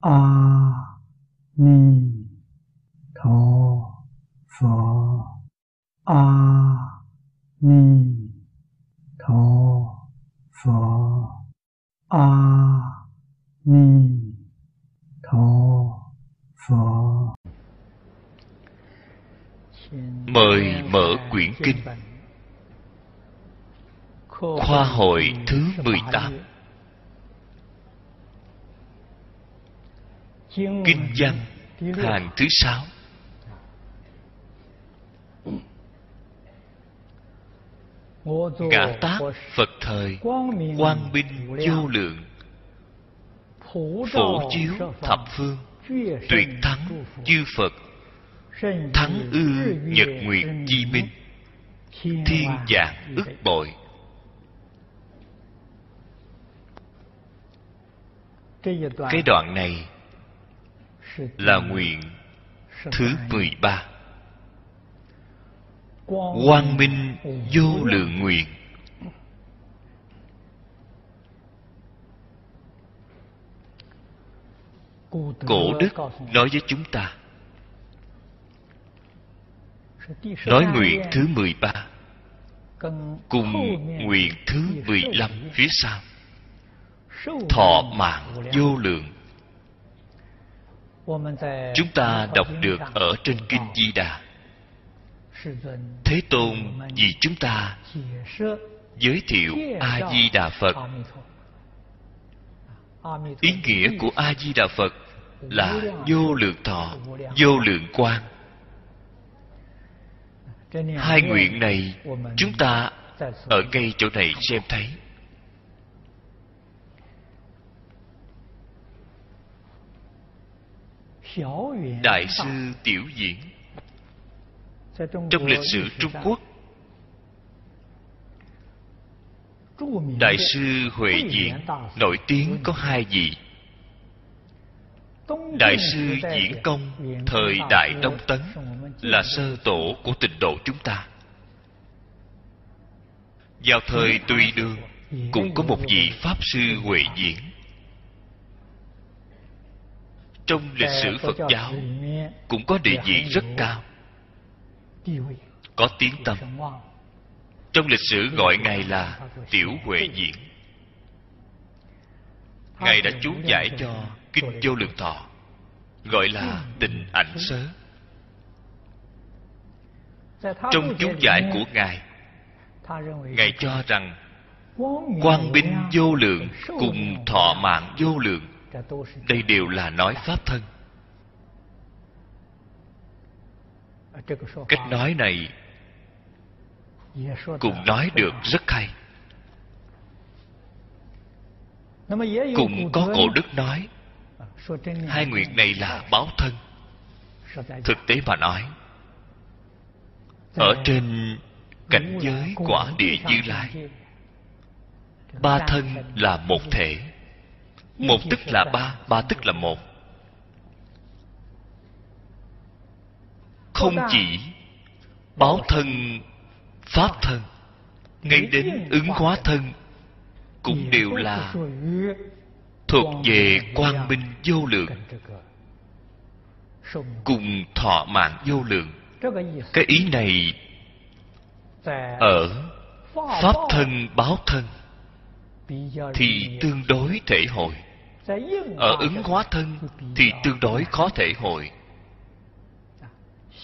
a ni tho phở a ni tho phở a ni tho phở mời mở quyển kinh. Khoa hội thứ 18 kinh văn hàng thứ sáu. Ngã tác phật thời, quang minh vô lượng, phổ chiếu thập phương, tuyệt thắng chư phật, thắng ư nhật nguyệt chi minh, thiên dạng ức bội. Cái đoạn này là nguyện thứ mười ba. Quang minh vô lượng nguyện. Cổ đức nói với chúng ta, nói nguyện thứ mười ba, cùng nguyện thứ mười lăm phía sau. Thọ mạng vô lượng chúng ta đọc được ở trên kinh di đà. Thế tôn vì chúng ta giới thiệu a di đà phật. Ý nghĩa của a di đà phật là vô lượng thọ, vô lượng quan hai nguyện này chúng ta ở ngay chỗ này xem thấy. Đại sư tiểu diễn. Trong lịch sử trung quốc. Đại sư huệ diễn nổi tiếng có hai vị. Đại sư diễn công thời đại đông tấn là sơ tổ của tịnh độ chúng ta. Vào thời tùy đương cũng có một vị pháp sư huệ diễn trong lịch sử phật giáo cũng có địa vị rất cao. Có tiếng tâm trong lịch sử gọi ngài là tiểu huệ diễn. Ngài đã chú giải cho kinh vô lượng thọ, gọi là tình ảnh sớ. Trong chú giải của ngài ngài cho rằng quang binh vô lượng cùng thọ mạng vô lượng đây đều là nói pháp thân. Cách nói này cũng nói được rất hay. Cũng có cổ đức nói, hai nguyện này là báo thân. Thực tế mà nói, ở trên cảnh giới quả địa như lai, ba thân là một thể một tức là ba ba tức là một. Không chỉ báo thân, pháp thân, ngay đến ứng hóa thân, cũng đều là thuộc về quang minh vô lượng, cùng thọ mạng vô lượng. Cái ý này ở pháp thân, báo thân thì tương đối thể hội ở ứng hóa thân thì tương đối khó thể hội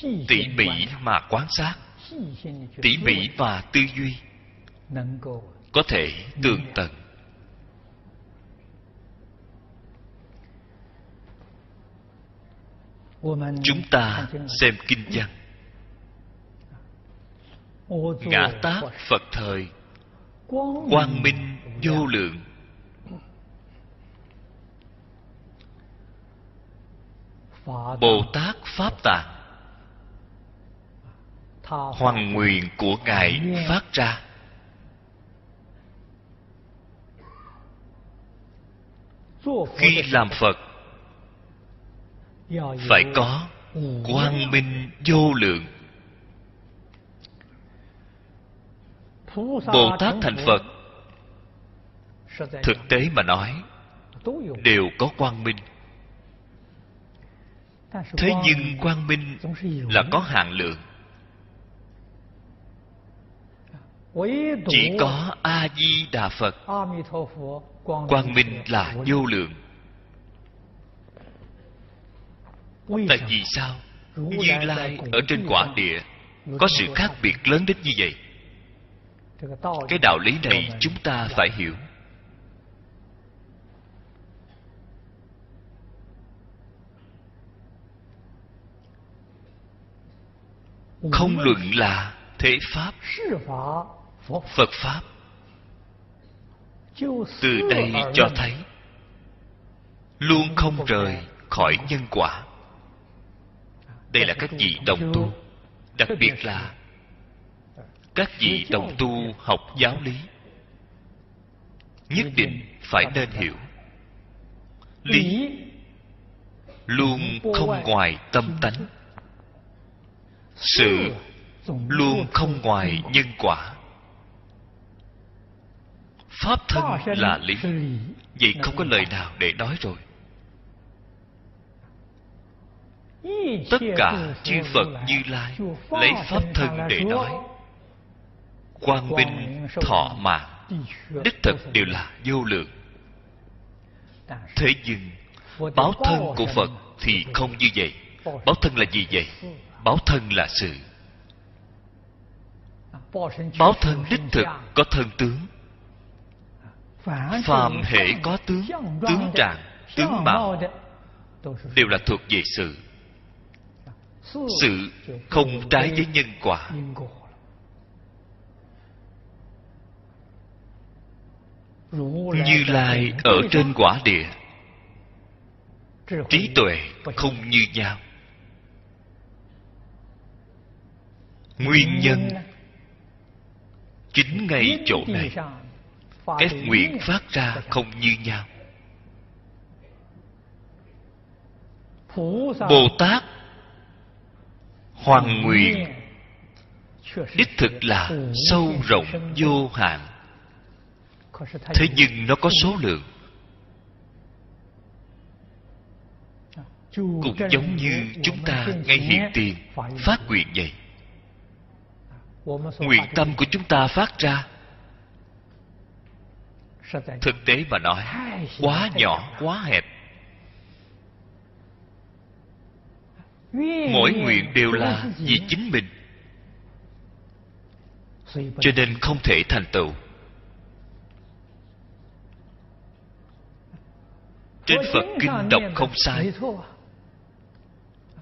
tỉ mỉ mà quan sát tỉ mỉ và tư duy có thể tường tận. Chúng ta xem kinh văn. Ngã tác phật thời. Quang minh vô lượng bồ tát pháp tạng hoàng nguyện của ngài phát ra. Khi làm phật phải có quang minh vô lượng. Bồ tát thành phật. Thực tế mà nói đều có quang minh thế nhưng quang minh là có hạn lượng. Chỉ có a di đà phật. Quang minh là vô lượng. Tại vì sao? Như lai ở trên quả địa có sự khác biệt lớn đến như vậy. Cái đạo lý này chúng ta phải hiểu không luận là thế pháp. Phật pháp. Từ đây cho thấy luôn không rời khỏi nhân quả. Đây là các vị đồng tu đặc biệt là các vị đồng tu học giáo lý. Nhất định phải nên hiểu. Lý luôn không ngoài tâm tánh sự luôn không ngoài nhân quả. Pháp thân là lý vậy không có lời nào để nói rồi. Tất cả chư phật như lai lấy pháp thân để nói. Quang minh thọ mạng đích thực đều là vô lượng. Thế nhưng báo thân của phật thì không như vậy. báo thân là gì vậy báo thân là sự. Báo thân đích thực có thân tướng. Phàm hệ có tướng tướng trạng, tướng mạo đều là thuộc về sự. Sự không trái với nhân quả. Như lai ở trên quả địa. Trí tuệ không như nhau. Nguyên nhân chính ngay chỗ này. Các nguyện phát ra không như nhau. Bồ tát hoàng nguyện. Đích thực là sâu rộng vô hạn. Thế nhưng nó có số lượng. Cũng giống như chúng ta ngay hiện tiền phát nguyện vậy nguyện tâm của chúng ta phát ra. Thực tế mà nói quá nhỏ quá hẹp. Mỗi nguyện đều là vì chính mình cho nên không thể thành tựu. Trên phật kinh đọc không sai.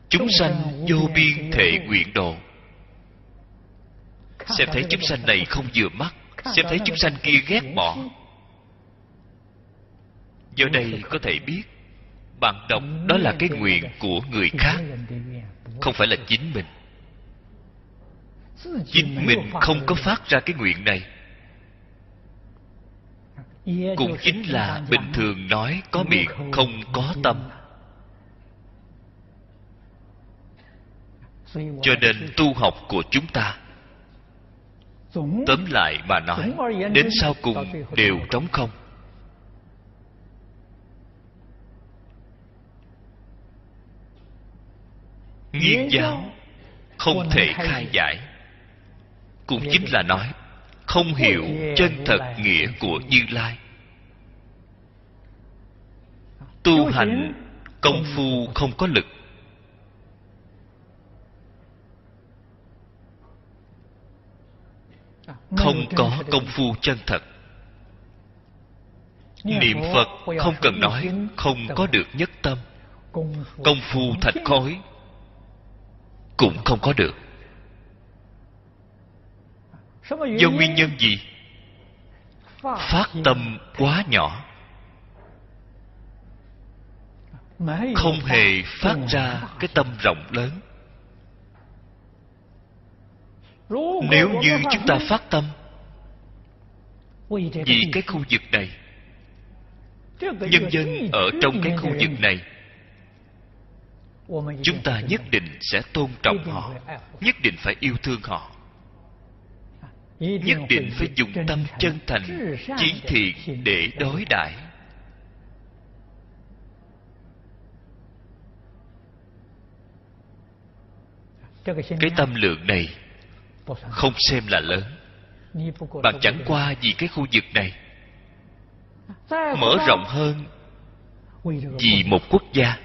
Chúng sanh vô biên thể nguyện độ xem thấy chúng sanh này không vừa mắt, xem thấy chúng sanh kia ghét bỏ. Do đây có thể biết, bạn đọc đó là cái nguyện của người khác, không phải là chính mình. Chính mình không có phát ra cái nguyện này. Cũng chính là bình thường nói có miệng, không có tâm. Cho nên tu học của chúng ta tóm lại mà nói, đến sau cùng đều trống không. Nghiên giáo không thể khai giải. Cũng chính là nói, không hiểu chân thật nghĩa của như lai. Tu hành công phu không có lực. Không có công phu chân thật. Niệm phật không cần nói không có được nhất tâm. Công phu thạch khối cũng không có được. Do nguyên nhân gì? Phát tâm quá nhỏ. Không hề phát ra cái tâm rộng lớn nếu như chúng ta phát tâm vì cái khu vực này nhân dân ở trong cái khu vực này chúng ta nhất định sẽ tôn trọng họ nhất định phải yêu thương họ. Nhất định phải dùng tâm chân thành chí thiện để đối đãi. Cái tâm lượng này không xem là lớn. Bạn chẳng qua vì cái khu vực này. Mở rộng hơn vì một quốc gia.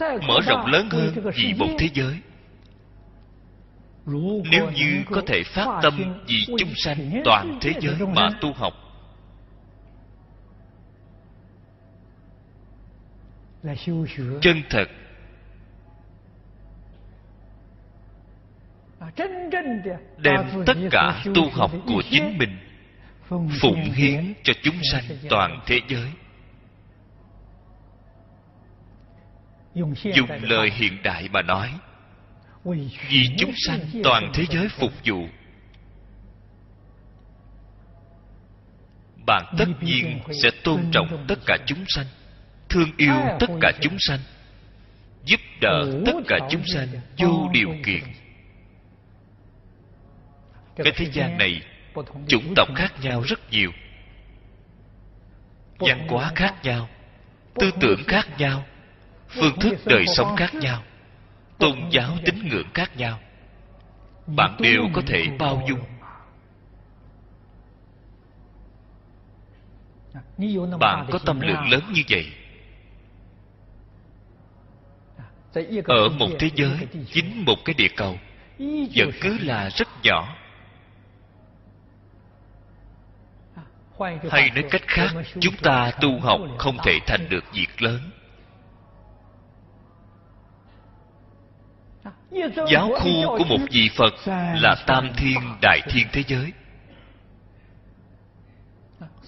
Mở rộng lớn hơn vì một thế giới. Nếu như có thể phát tâm vì chúng sanh toàn thế giới mà tu học, chân thật đem tất cả tu học của chính mình phụng hiến cho chúng sanh toàn thế giới. Dùng lời hiện đại mà nói vì chúng sanh toàn thế giới phục vụ. Bạn tất nhiên sẽ tôn trọng tất cả chúng sanh thương yêu tất cả chúng sanh giúp đỡ tất cả chúng sanh vô điều kiện cái thế gian này chủng tộc khác nhau rất nhiều. Văn hóa khác nhau tư tưởng khác nhau phương thức đời sống khác nhau tôn giáo tín ngưỡng khác nhau. Bạn đều có thể bao dung. Bạn có tâm lượng lớn như vậy. Ở một thế giới chính một cái địa cầu vẫn cứ là rất nhỏ hay nói cách khác, chúng ta tu học không thể thành được việc lớn. Giáo khu của một vị phật là tam thiên đại thiên thế giới.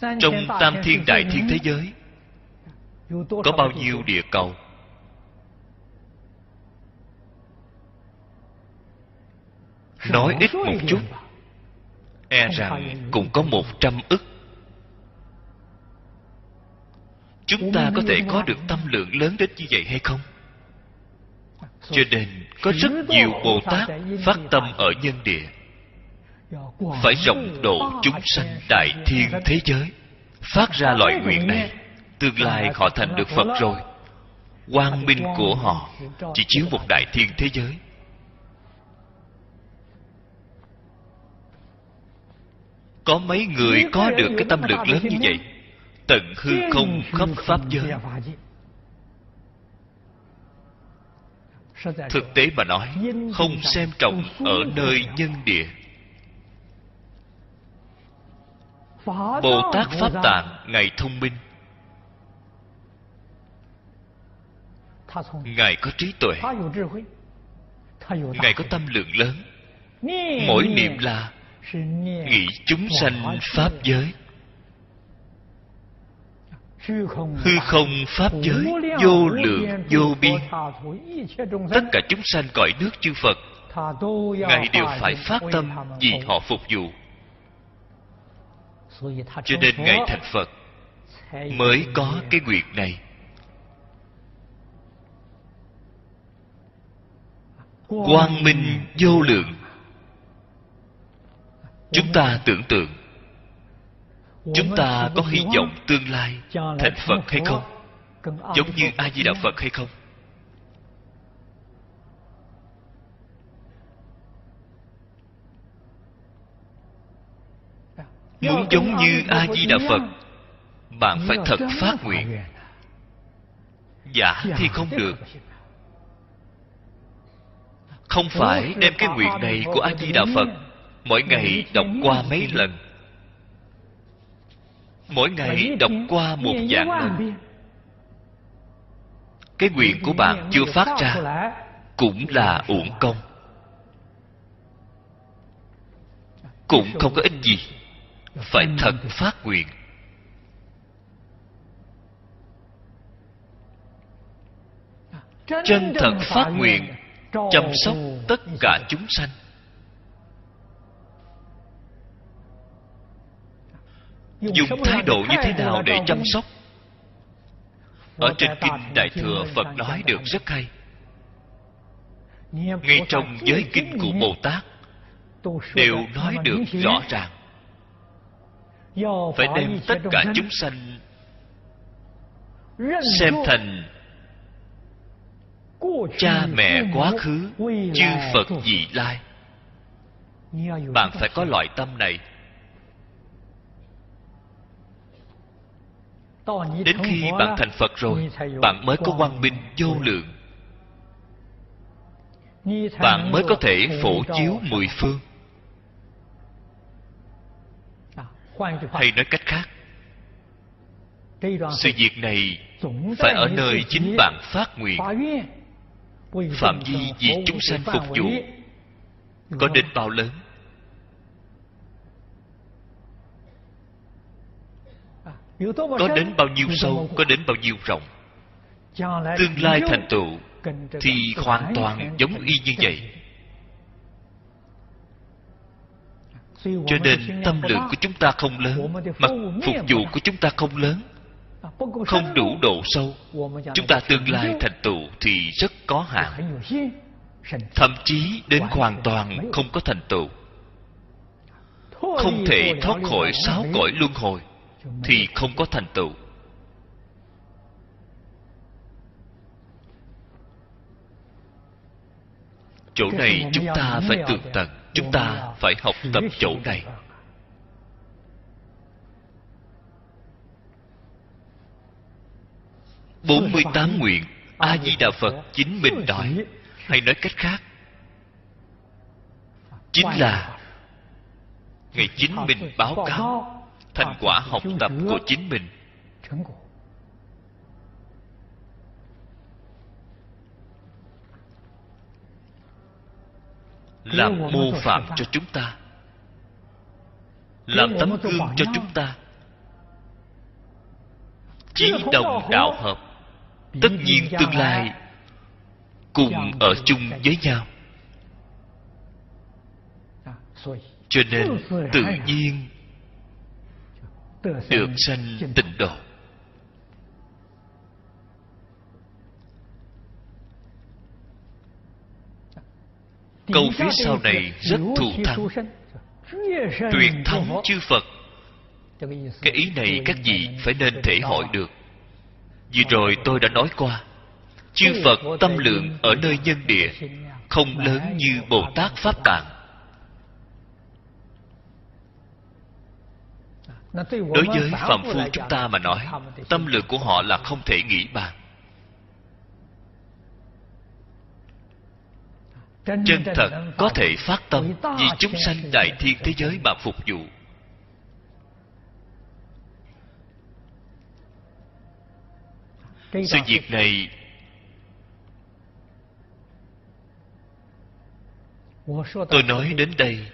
Trong tam thiên đại thiên thế giới, có bao nhiêu địa cầu? Nói ít một chút e rằng cũng có một trăm ức. Chúng ta có thể có được tâm lượng lớn đến như vậy hay không? Cho nên, có rất nhiều bồ tát phát tâm ở nhân địa. Phải rộng độ chúng sanh đại thiên thế giới, phát ra loại nguyện này, tương lai họ thành được phật rồi. Quang minh của họ chỉ chiếu một đại thiên thế giới. Có mấy người có được cái tâm lượng lớn như vậy? Tận hư không khắp pháp giới. thực tế mà nói không xem trọng ở nơi nhân địa. Bồ tát pháp tạng ngài thông minh. Ngài có trí tuệ. Ngài có tâm lượng lớn. Mỗi niệm là nghĩ chúng sanh pháp giới hư không pháp giới vô lượng vô biên. Tất cả chúng sanh cõi nước chư phật ngài đều phải phát tâm vì họ phục vụ. Cho nên ngài thành phật mới có cái nguyện này. Quang minh vô lượng. Chúng ta tưởng tượng chúng ta có hy vọng tương lai thành phật hay không? Giống như a di đà phật hay không? Muốn giống như a di đà phật bạn phải thật phát nguyện. Giả thì không được. Không phải đem cái nguyện này của a di đà phật mỗi ngày đọc qua mấy lần mỗi ngày đọc qua một dạng lần cái nguyện của bạn chưa phát ra cũng là uổng công. Cũng không có ích gì. Phải thật phát nguyện chân thật phát nguyện chăm sóc tất cả chúng sanh dùng thái độ như thế nào để chăm sóc? Ở trên kinh đại thừa phật nói được rất hay. Ngay trong giới kinh của bồ tát đều nói được rõ ràng. Phải đem tất cả chúng sanh xem thành cha mẹ quá khứ chư phật vị lai. Bạn phải có loại tâm này đến khi bạn thành phật rồi, bạn mới có quang minh vô lượng. Bạn mới có thể phổ chiếu mười phương. Hay nói cách khác, sự việc này phải ở nơi chính bạn phát nguyện. Phạm vi vì chúng sanh phục vụ có đến bao lớn? Có đến bao nhiêu sâu có đến bao nhiêu rộng. Tương lai thành tựu thì hoàn toàn giống y như vậy. cho nên tâm lượng của chúng ta không lớn mặt phục vụ của chúng ta không lớn không đủ độ sâu. Chúng ta tương lai thành tựu thì rất có hạn. thậm chí đến hoàn toàn không có thành tựu. Không thể thoát khỏi sáu cõi luân hồi thì không có thành tựu. Chỗ này chúng ta phải tường tận chúng ta phải học tập chỗ này. Bốn mươi tám nguyện a di đà phật chính mình nói. hay nói cách khác. Chính là ngày chính mình báo cáo thành quả học tập của chính mình. Làm mô phạm cho chúng ta. Làm tấm gương cho chúng ta. Chí đồng đạo hợp, tất nhiên tương lai, cùng ở chung với nhau. Cho nên tự nhiên được sanh tịnh độ. Câu phía sau này rất thù thắng. tuyệt thống chư phật. Cái ý này các vị phải nên thể hội được. Vừa rồi tôi đã nói qua chư phật tâm lượng ở nơi nhân địa không lớn như bồ tát pháp tạng đối với phạm phu chúng ta mà nói tâm lượng của họ là không thể nghĩ bàn. Chân thật có thể phát tâm vì chúng sanh đại thiên thế giới mà phục vụ. Sự việc này tôi nói đến đây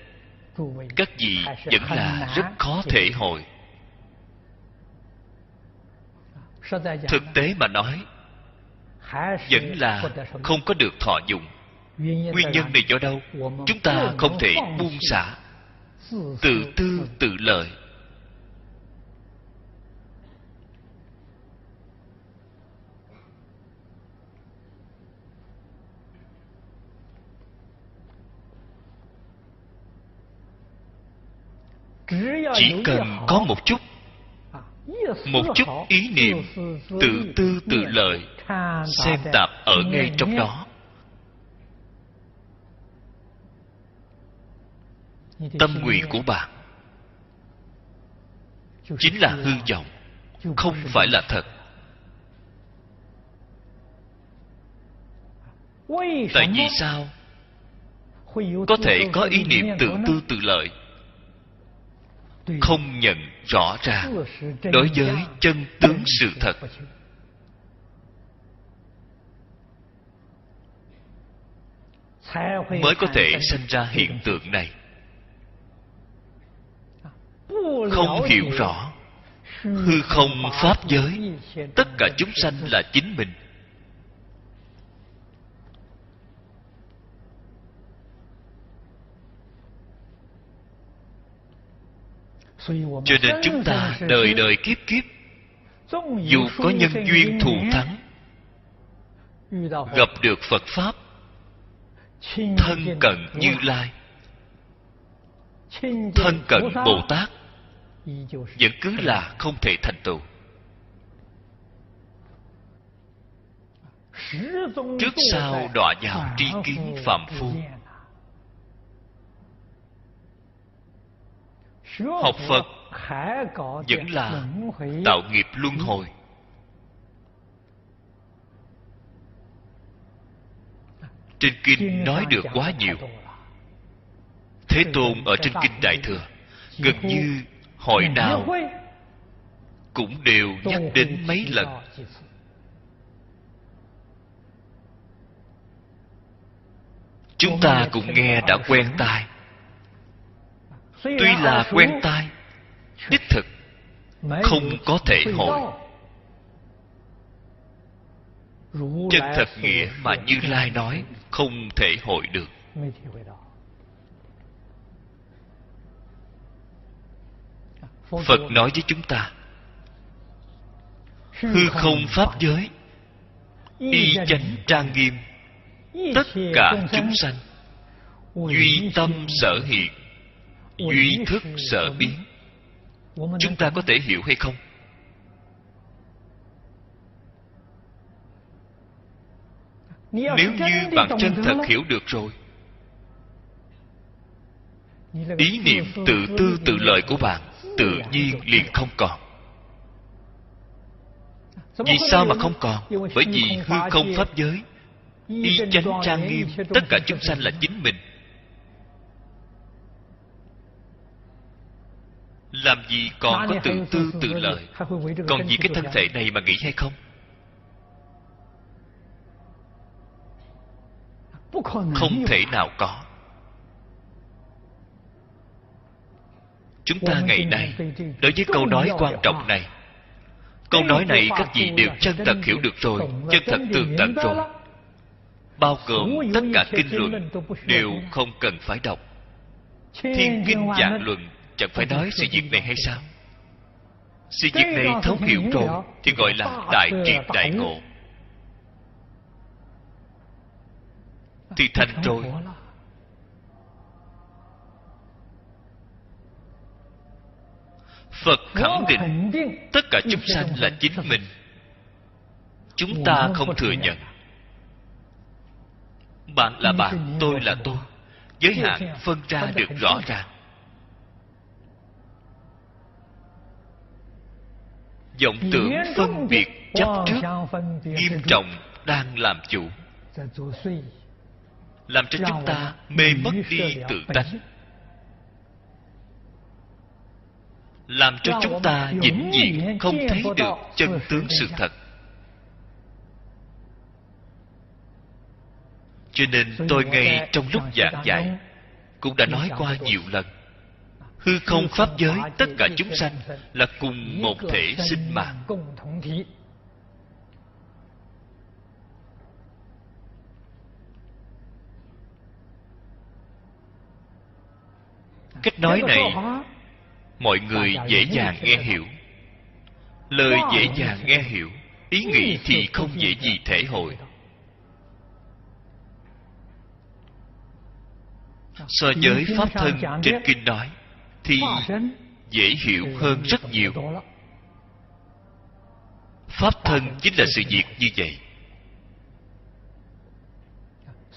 các vị vẫn là rất khó thể hội thực tế mà nói, vẫn là không có được thọ dụng. Nguyên nhân này do đâu? Chúng ta không thể buông xả. Tự tư, tự lợi. Chỉ cần có một chút một chút ý niệm tự tư tự lợi xem tạp ở ngay trong đó. Tâm nguyện của bạn chính là hư vọng, không phải là thật. Tại vì sao? Có thể có ý niệm tự tư tự lợi không nhận rõ ràng đối với chân tướng sự thật. Mới có thể sinh ra hiện tượng này. Không hiểu rõ, hư không pháp giới, tất cả chúng sanh là chính mình. Cho nên chúng ta đời đời kiếp kiếp dù có nhân duyên thù thắng gặp được phật pháp thân cận như lai thân cận bồ tát vẫn cứ là không thể thành tựu. trước sau đọa vào tri kiến phạm phu học phật vẫn là tạo nghiệp luân hồi. Trên kinh nói được quá nhiều. Thế tôn ở trên kinh đại thừa, gần như hội nào cũng đều nhắc đến mấy lần. Chúng ta cũng nghe đã quen tai tuy là quen tai đích thực không có thể hội chân thật nghĩa mà như lai nói không thể hội được. Phật nói với chúng ta hư không pháp giới y chánh trang nghiêm tất cả chúng sanh duy tâm sở hiện duy thức sở biến chúng ta có thể hiểu hay không? Nếu như bạn chân thật hiểu được rồi ý niệm tự tư tự lợi của bạn tự nhiên liền không còn. Vì sao mà không còn? bởi vì hư không pháp giới y chánh trang nghiêm tất cả chúng sanh là chính mình làm gì còn có tự tư, tự lợi? Còn vì cái thân thể này mà nghĩ hay không? Không thể nào có. Chúng ta ngày nay đối với câu nói quan trọng này, câu nói này các vị đều chân thật hiểu được rồi, chân thật tường tận rồi. Bao gồm tất cả kinh luận đều không cần phải đọc. Thiên kinh giảng luận chẳng phải nói sự việc này hay sao? Sự việc này thấu hiểu rồi thì gọi là đại triệt đại ngộ. thì thành rồi. phật khẳng định tất cả chúng sanh là chính mình. Chúng ta không thừa nhận. bạn là bạn tôi là tôi giới hạn phân ra được rõ ràng vọng tưởng phân biệt chấp trước nghiêm trọng đang làm chủ. Làm cho chúng ta mê mất đi tự tánh. làm cho chúng ta vĩnh viễn không thấy được chân tướng sự thật. Cho nên tôi ngay trong lúc giảng dạy cũng đã nói qua nhiều lần hư không pháp giới, tất cả chúng sanh là cùng một thể sinh mạng. Cách nói này, mọi người dễ dàng nghe hiểu. Lời dễ dàng nghe hiểu, ý nghĩ thì không dễ gì thể hội. So với pháp thân trên kinh nói thì dễ hiểu hơn rất nhiều. pháp thân chính là sự việc như vậy.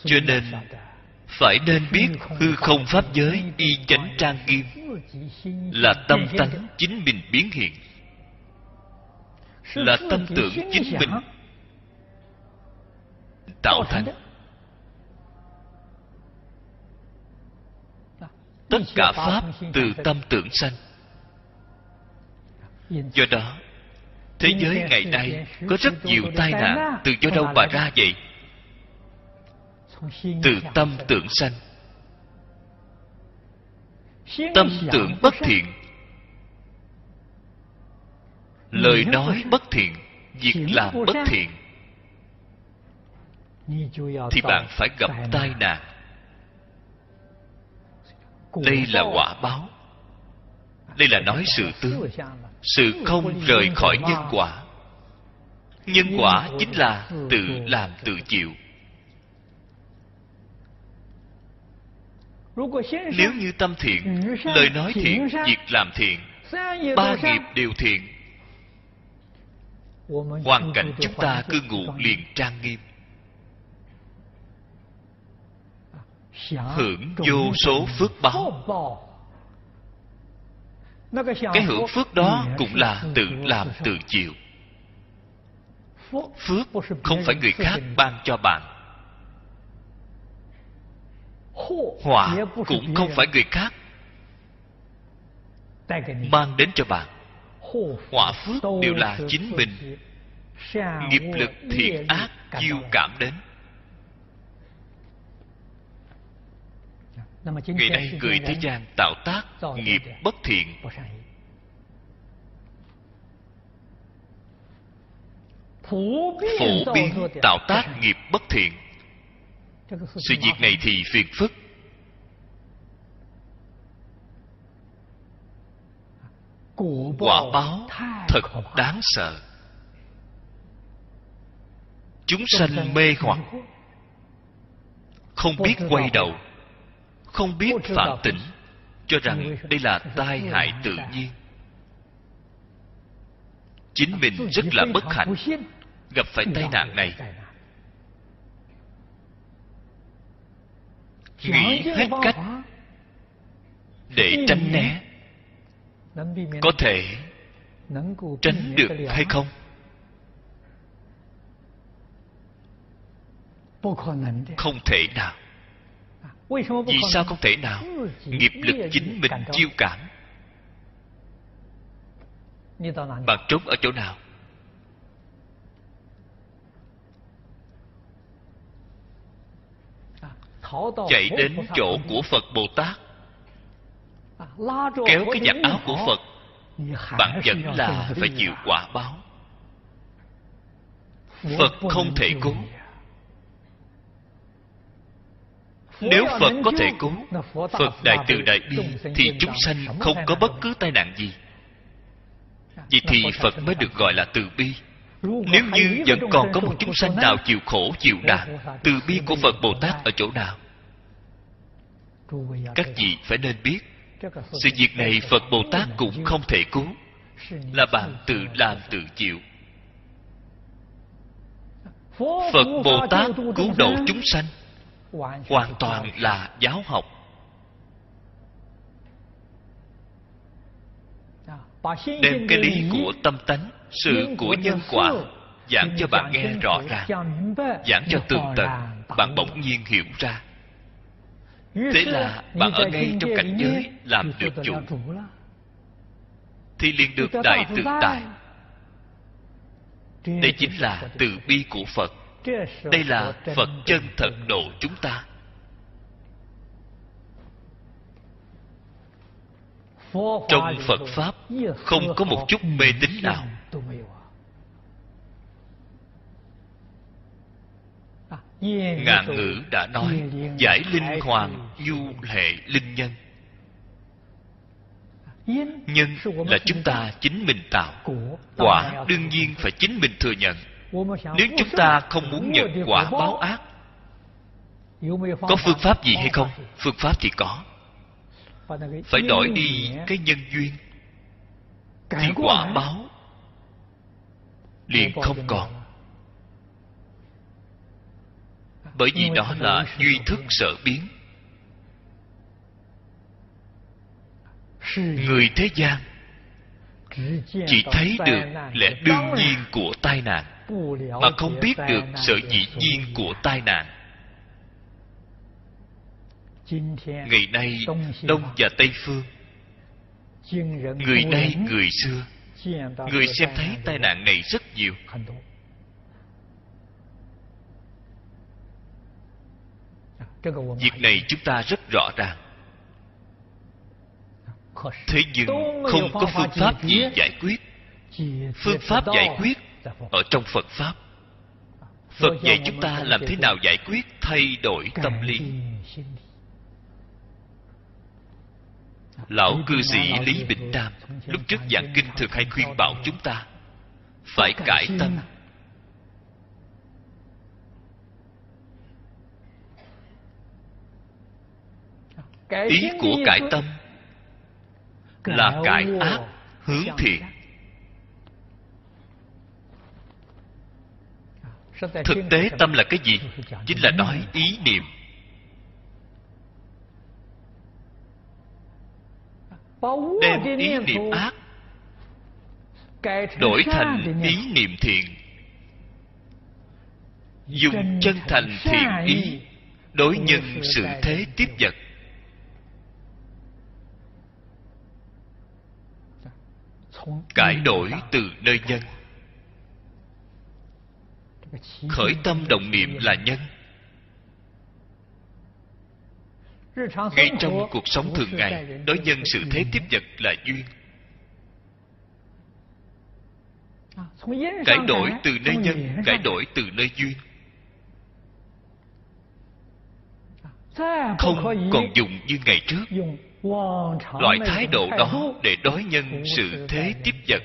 Cho nên phải nên biết hư không pháp giới y chánh trang nghiêm là tâm tánh chính mình biến hiện. Là tâm tưởng chính mình tạo thành tất cả pháp từ tâm tưởng sanh. Do đó, thế giới ngày nay có rất nhiều tai nạn từ do đâu mà ra vậy? Từ tâm tưởng sanh. Tâm tưởng bất thiện. Lời nói bất thiện, việc làm bất thiện. Thì bạn phải gặp tai nạn đây là quả báo. Đây là nói sự tướng sự không rời khỏi nhân quả. Nhân quả chính là tự làm tự chịu. Nếu như tâm thiện lời nói thiện việc làm thiện ba nghiệp đều thiện hoàn cảnh chúng ta cư ngụ liền trang nghiêm hưởng vô số phước báo. Cái hưởng phước đó cũng là tự làm tự chịu. Phước không phải người khác ban cho bạn. Họa cũng không phải người khác mang đến cho bạn. Họa phước đều là chính mình. nghiệp lực thiện ác chiêu cảm đến ngày nay người thế gian tạo tác nghiệp bất thiện. Phổ biến tạo tác nghiệp bất thiện. Sự việc này thì phiền phức. Quả báo thật đáng sợ. Chúng sanh mê hoặc không biết quay đầu không biết phản tỉnh cho rằng đây là tai hại tự nhiên. Chính mình rất là bất hạnh gặp phải tai nạn này. nghĩ hết cách để tránh né. Có thể tránh được hay không? Không thể nào vì sao không thể nào? Nghiệp lực chính mình chiêu cảm. Bạn trốn ở chỗ nào? Chạy đến chỗ của phật bồ tát. Kéo cái giặt áo của phật. Bạn vẫn là phải chịu quả báo. Phật không thể cứu nếu phật có thể cứu phật đại từ đại bi thì chúng sanh không có bất cứ tai nạn gì. Vậy thì phật mới được gọi là từ bi. Nếu như vẫn còn có một chúng sanh nào chịu khổ chịu nạn từ bi của phật bồ tát ở chỗ nào? Các vị phải nên biết sự việc này phật bồ tát cũng không thể cứu. Là bạn tự làm tự chịu. Phật bồ tát cứu độ chúng sanh hoàn toàn là giáo học. Đem cái lý của tâm tánh, sự của nhân quả giảng cho bạn nghe rõ ràng, giảng cho tường tận, bạn bỗng nhiên hiểu ra. Thế là bạn ở ngay trong cảnh giới làm được chủ. Thì liền được đại tự tại đây chính là từ bi của phật đây là phật chân thật độ chúng ta. Trong phật pháp, không có một chút mê tín nào. Ngạn ngữ đã nói, giải linh hoàng du hệ linh nhân. Nhân là chúng ta chính mình tạo. Quả đương nhiên phải chính mình thừa nhận nếu chúng ta không muốn nhận quả báo ác, có phương pháp gì hay không? Phương pháp thì có. Phải đổi đi cái nhân duyên. Thì quả báo liền không còn. Bởi vì đó là duy thức sở biến. Người thế gian chỉ thấy được lẽ đương nhiên của tai nạn mà không biết được sự dĩ nhiên của tai nạn. Ngày nay đông và tây phương người nay người xưa người xem thấy tai nạn này rất nhiều. Việc này chúng ta rất rõ ràng. Thế nhưng không có phương pháp gì giải quyết. Phương pháp giải quyết ở trong phật pháp, phật dạy chúng ta làm thế nào giải quyết thay đổi tâm lý lão cư sĩ lý bình nam lúc trước giảng kinh thường hay khuyên bảo chúng ta phải cải tâm. Ý của cải tâm là cải ác hướng thiện. thực tế tâm là cái gì? Chính là nói ý niệm. Đem ý niệm ác đổi thành ý niệm thiện. Dùng chân thành thiện ý đối nhân sự thế tiếp vật. Cải đổi từ nơi nhân khởi tâm động niệm là nhân. Ngay trong cuộc sống thường ngày, đối nhân sự thế tiếp vật là duyên. Cải đổi từ nơi nhân, cải đổi từ nơi duyên. Không còn dùng như ngày trước. Loại thái độ đó để đối nhân sự thế tiếp vật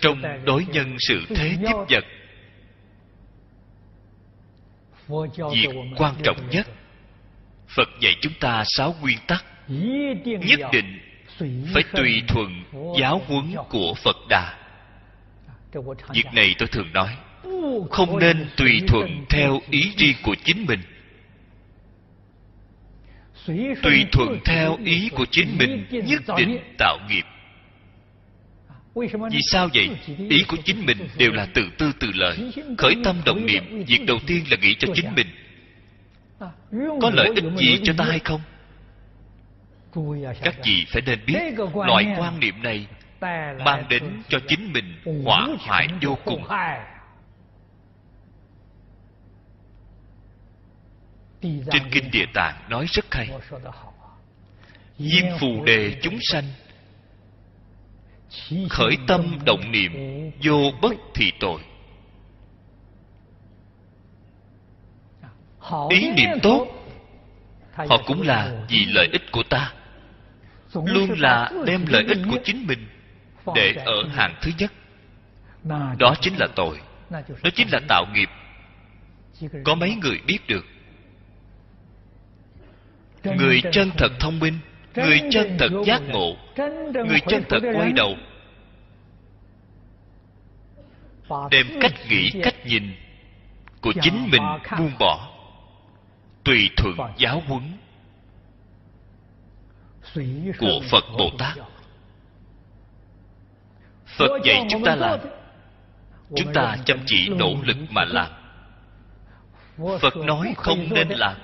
trong đối nhân sự thế tiếp vật, việc quan trọng nhất, phật dạy chúng ta sáu nguyên tắc, nhất định phải tùy thuận giáo huấn của phật đà. Việc này tôi thường nói, không nên tùy thuận theo ý riêng của chính mình. Tùy thuận theo ý của chính mình nhất định tạo nghiệp vì sao vậy? Ý của chính mình đều là tự tư tự lợi khởi tâm động niệm, việc đầu tiên là nghĩ cho chính mình. Có lợi ích gì cho ta hay không? Các vị phải nên biết, loại quan niệm này mang đến cho chính mình hỏa hoại vô cùng. Trên kinh địa tạng nói rất hay, diêm phù đề chúng sanh khởi tâm động niệm, vô bất thì tội. Ý niệm tốt, họ cũng là vì lợi ích của ta. Luôn là đem lợi ích của chính mình để ở hàng thứ nhất. Đó chính là tội, đó chính là tạo nghiệp. Có mấy người biết được? Người chân thật thông minh người chân thật giác ngộ. Người chân thật quay đầu. Đem cách nghĩ cách nhìn của chính mình buông bỏ. Tùy thuận giáo huấn của phật bồ tát. phật dạy chúng ta làm chúng ta chăm chỉ nỗ lực mà làm. Phật nói không nên làm.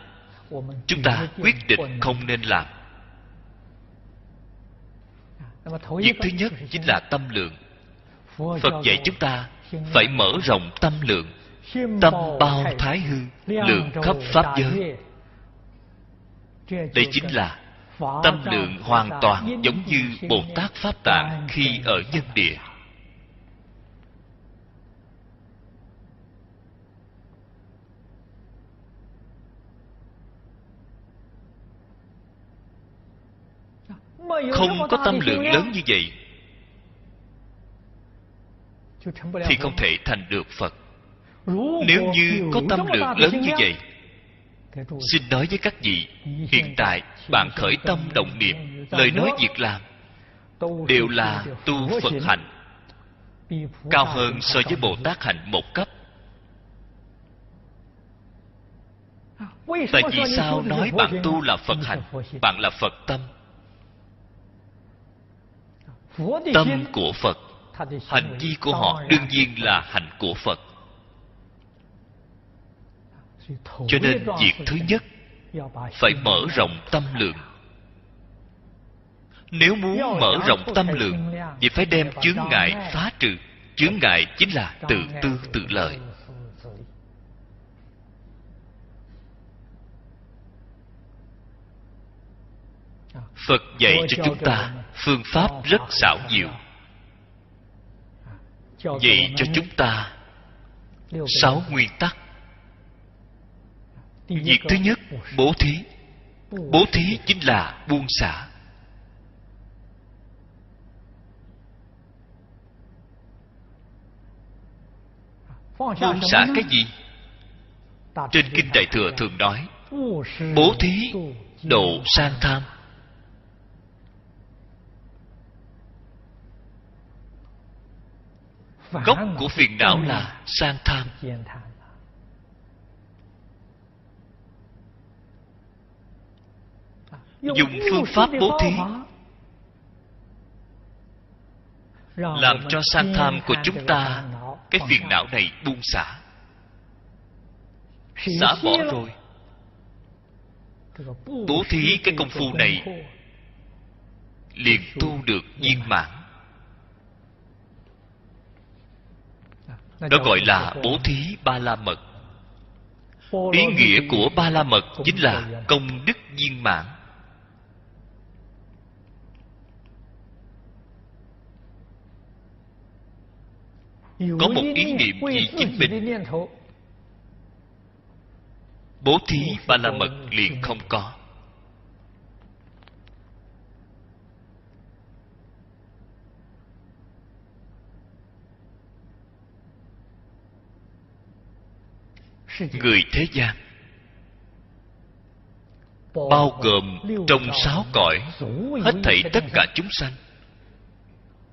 Chúng ta quyết định không nên làm việc thứ nhất chính là tâm lượng. Phật dạy chúng ta phải mở rộng tâm lượng. Tâm bao thái hư lượng khắp pháp giới. đây chính là tâm lượng hoàn toàn giống như bồ tát pháp tạng khi ở nhân địa không có tâm lượng lớn như vậy thì không thể thành được phật. Nếu như có tâm lượng lớn như vậy, xin nói với các vị, hiện tại bạn khởi tâm động niệm, lời nói việc làm, đều là tu phật hạnh cao hơn so với bồ tát hạnh một cấp. Tại vì sao nói bạn tu là phật hạnh bạn là phật tâm tâm của phật. Hành vi của họ đương nhiên là hạnh của phật. Cho nên việc thứ nhất, phải mở rộng tâm lượng. Nếu muốn mở rộng tâm lượng, thì phải đem chướng ngại phá trừ. Chướng ngại chính là tự tư tự lợi. Phật dạy cho chúng ta phương pháp rất xảo diệu. Dạy cho chúng ta sáu nguyên tắc. Việc thứ nhất, bố thí. Bố thí chính là buông xả. Buông xả cái gì? Trên kinh đại thừa thường nói, bố thí độ sang tham. Gốc của phiền não là sang tham. Dùng phương pháp bố thí. làm cho sang tham của chúng ta cái phiền não này buông xả. Xả bỏ rồi. Bố thí cái công phu này liền tu được viên mãn đó gọi là bố thí ba la mật ý nghĩa của ba la mật chính là công đức viên mãn. Có một ý niệm vì chính mình? Bố thí ba la mật liền không có. Người thế gian. Bao gồm trong sáu cõi hết thảy tất cả chúng sanh.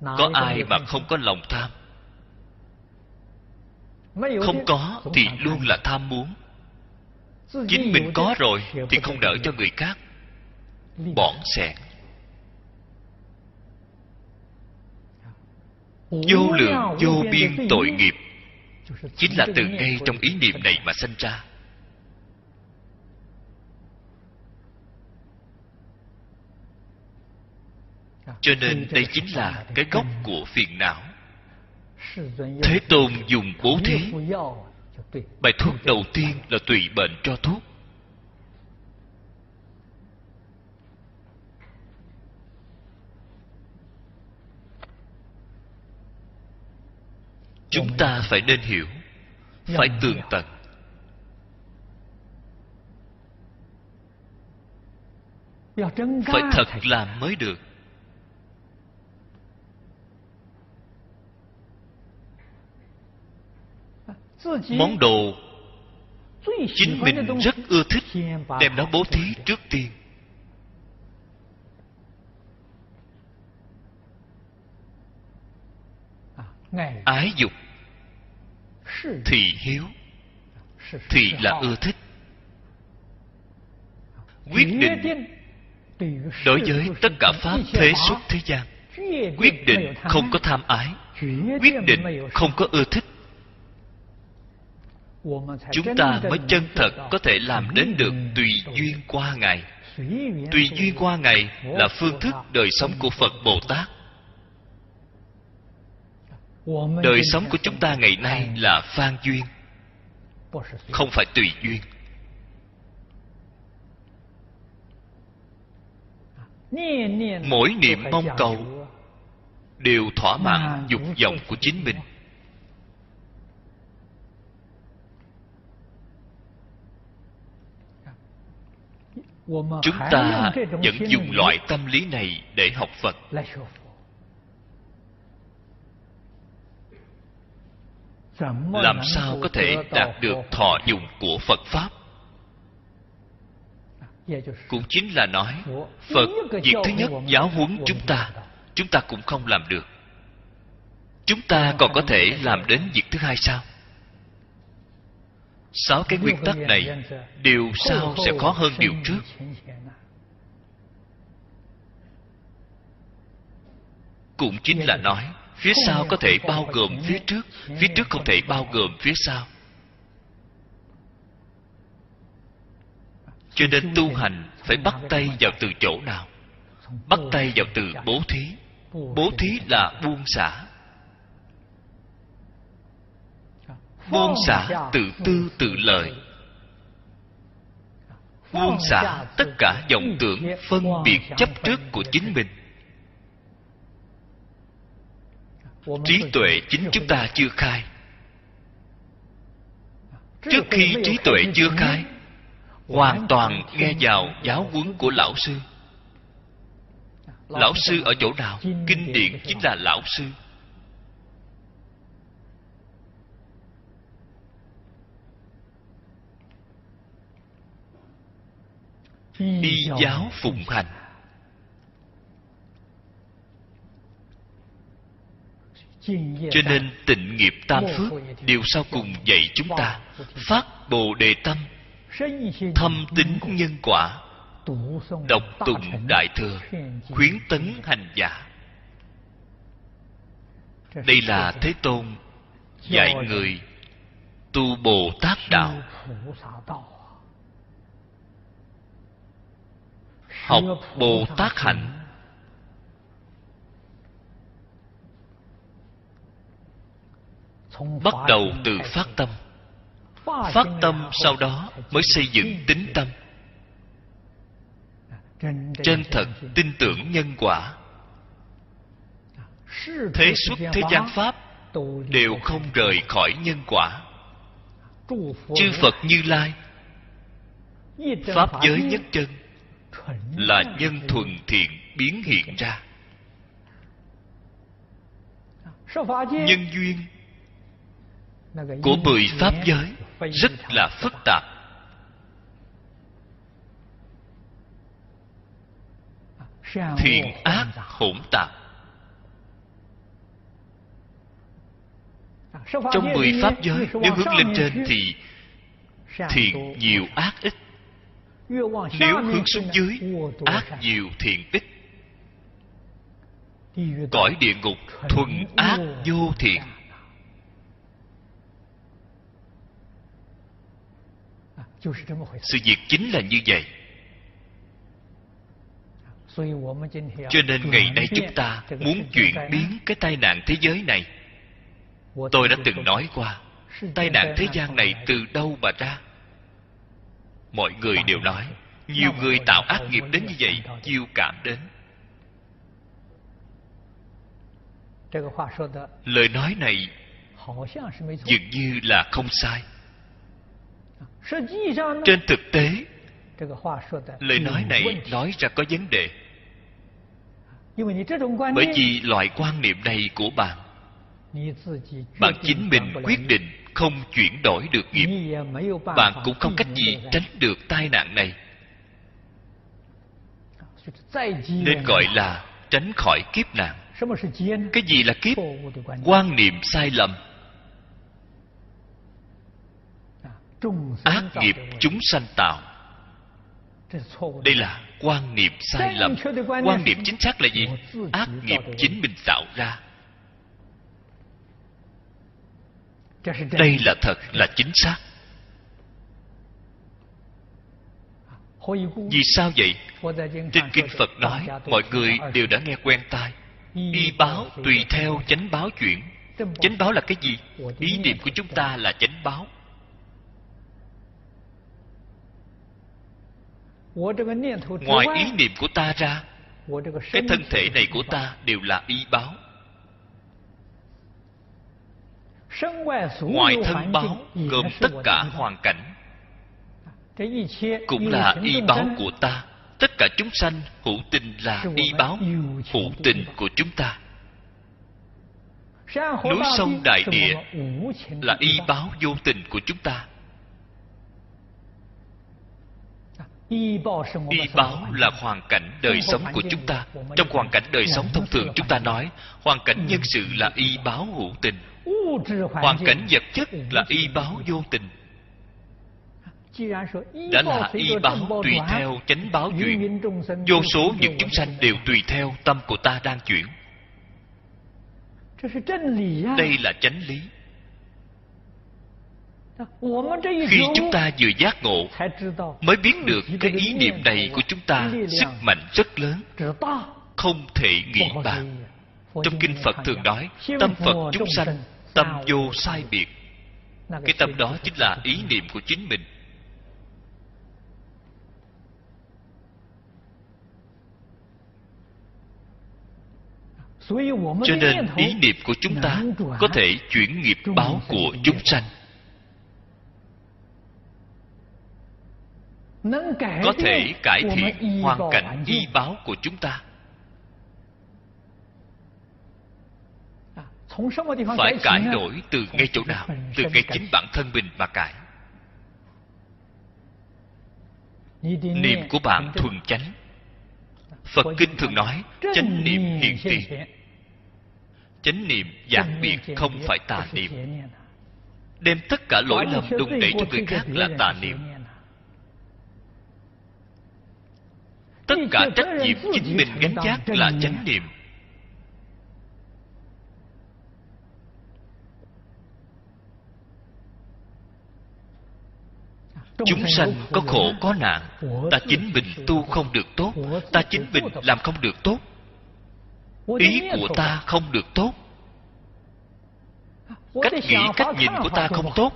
Có ai mà không có lòng tham? Không có thì luôn là tham muốn. Chính mình có rồi thì không đỡ cho người khác. Bỏn xẹt vô lượng vô biên tội nghiệp chính là từ ngay trong ý niệm này mà sanh ra. Cho nên đây chính là cái gốc của phiền não. Thế tôn dùng bố thí bài thuốc đầu tiên là tùy bệnh cho thuốc. Chúng ta phải nên hiểu phải tường tận. Phải thật làm mới được. Món đồ chính mình rất ưa thích đem nó bố thí trước tiên. Ái dục thì hiếu thì là ưa thích. Quyết định đối với tất cả pháp thế xuất thế gian quyết định không có tham ái quyết định không có ưa thích. Chúng ta mới chân thật có thể làm đến được tùy duyên qua ngày. tùy duyên qua ngày là phương thức đời sống của phật bồ tát đời sống của chúng ta ngày nay là phan duyên, không phải tùy duyên. Mỗi niệm mong cầu đều thỏa mãn dục vọng của chính mình. Chúng ta vẫn dùng loại tâm lý này để học phật. Làm sao có thể đạt được thọ dụng của phật pháp? Cũng chính là nói phật việc thứ nhất giáo huấn chúng ta chúng ta cũng không làm được. Chúng ta còn có thể làm đến việc thứ hai sao? Sáu cái nguyên tắc này điều sau sẽ khó hơn điều trước? cũng chính là nói phía sau có thể bao gồm phía trước. Phía trước không thể bao gồm phía sau. Cho nên tu hành phải bắt tay vào từ chỗ nào? Bắt tay vào từ bố thí. bố thí là buông xả. Buông xả tự tư tự lợi buông xả tất cả vọng tưởng phân biệt chấp trước của chính mình trí tuệ chính chúng ta chưa khai. Trước khi trí tuệ chưa khai, hoàn toàn nghe vào giáo huấn của lão sư. Lão sư ở chỗ nào? Kinh điển chính là lão sư. Y giáo phụng hành. Cho nên tịnh nghiệp tam phước điều sau cùng dạy chúng ta. phát bồ đề tâm thâm tín nhân quả đọc tụng đại thừa khuyến tấn hành giả. Đây là thế tôn dạy người tu bồ tát đạo. học bồ tát hạnh bắt đầu từ phát tâm. Phát tâm sau đó mới xây dựng tính tâm. Chân thật tin tưởng nhân quả. Thế xuất thế gian pháp đều không rời khỏi nhân quả. Chư phật như lai, pháp giới nhất chân, là nhân thuần thiện biến hiện ra. Nhân duyên của mười pháp giới rất là phức tạp. Thiện ác hỗn tạp. Trong mười pháp giới, nếu hướng lên trên thì thiện nhiều ác ít. Nếu hướng xuống dưới, ác nhiều thiện ít. Cõi địa ngục thuần ác vô thiện sự việc chính là như vậy。cho nên ngày nay chúng ta muốn chuyển biến cái tai nạn thế giới này。tôi đã từng nói qua tai nạn thế gian này từ đâu mà ra mọi người đều nói nhiều người tạo ác nghiệp đến như vậy chiêu cảm đến。lời nói này dường như là không sai trên thực tế lời nói này nói ra có vấn đề。bởi vì loại quan niệm này của bạn bạn chính mình quyết định không chuyển đổi được nghiệp bạn cũng không cách gì tránh được tai nạn này。nên gọi là tránh khỏi kiếp nạn。cái gì là kiếp？quan niệm sai lầm ác nghiệp chúng sanh tạo. Đây là quan niệm sai lầm. quan niệm. chính xác là gì? Ác nghiệp chính mình tạo ra. Đây là thật là chính xác. Vì sao vậy? Trên kinh phật nói mọi người đều đã nghe quen tai. Y báo tùy theo chánh báo chuyển. Chánh báo là cái gì? ý niệm của chúng ta là chánh báo ngoài ý niệm của ta ra cái thân thể này của ta đều là y báo. Ngoài thân báo gồm tất cả hoàn cảnh. Cũng là y báo của ta. Tất cả chúng sanh hữu tình là y báo hữu tình của chúng ta. Núi sông đại địa là y báo vô tình của chúng ta y báo là hoàn cảnh đời sống của chúng ta. trong hoàn cảnh đời sống thông thường chúng ta nói hoàn cảnh nhân sự là y báo hữu tình. Hoàn cảnh vật chất là y báo vô tình. Đã là y báo tùy theo chánh báo chuyển vô số những chúng sanh đều tùy theo tâm của ta đang chuyển. Đây là chánh lý khi chúng ta vừa giác ngộ mới biết được cái ý niệm này của chúng ta sức mạnh rất lớn. Không thể nghĩ bàn. trong kinh phật thường nói tâm phật chúng sanh tâm vô sai biệt. Cái tâm đó chính là ý niệm của chính mình. Cho nên ý niệm của chúng ta có thể chuyển nghiệp báo của chúng sanh có thể cải thiện hoàn cảnh y báo của chúng ta. Phải cải đổi từ ngay chỗ nào? từ ngay chính bản thân mình mà cải. Niệm của bạn thuần chánh. Phật kinh thường nói chánh niệm hiện tiền. chánh niệm giảng biệt không phải tà niệm. đem tất cả lỗi lầm đụng đẩy cho người khác là tà niệm tất cả trách nhiệm chính mình gánh vác là chánh niệm. Chúng sanh có khổ có nạn ta chính mình tu không được tốt ta chính mình làm không được tốt. Ý của ta không được tốt. Cách nghĩ cách nhìn của ta không tốt.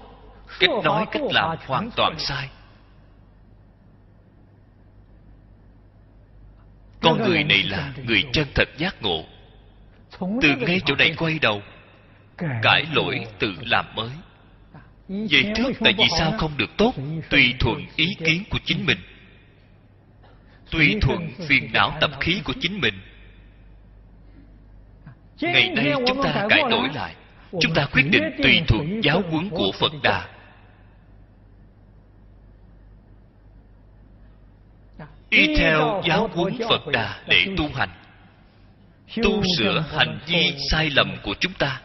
Cách nói cách làm hoàn toàn sai con người này là người chân thật giác ngộ. Từ ngay chỗ này quay đầu cải lỗi tự làm mới. Vậy trước tại vì sao không được tốt? Tùy thuận ý kiến của chính mình. Tùy thuận phiền não tập khí của chính mình. Ngày nay chúng ta cải đổi lại. Chúng ta quyết định tùy thuận giáo huấn của phật đà y theo giáo huấn phật đà để tu hành. Tu sửa hành vi sai lầm của chúng ta.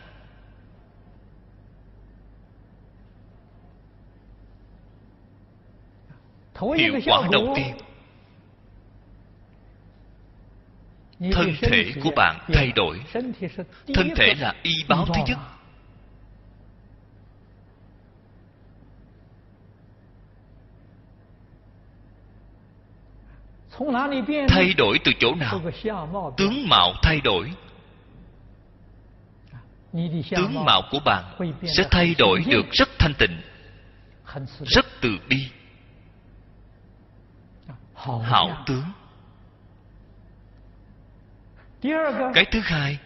Hiệu quả đầu tiên. Thân thể của bạn thay đổi. thân thể là y báo thứ nhất thay đổi từ chỗ nào？tướng mạo thay đổi。tướng mạo của bạn sẽ thay đổi được rất thanh tịnh rất từ bi hảo tướng。cái thứ hai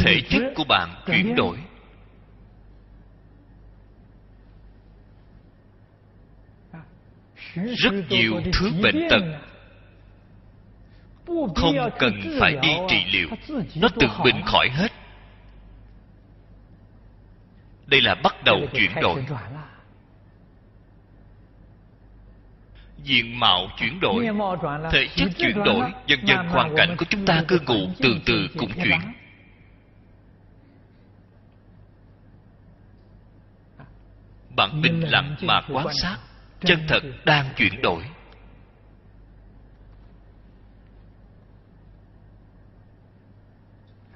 thể chất của bạn chuyển đổi。rất nhiều thứ bệnh tật không cần phải đi trị liệu. Nó tự mình khỏi hết. Đây là bắt đầu chuyển đổi diện mạo chuyển đổi, thể chất chuyển đổi, dần dần hoàn cảnh của chúng ta cư ngụ từ từ cũng chuyển. Bạn bình lặng mà quan sát, chân thật đang chuyển đổi.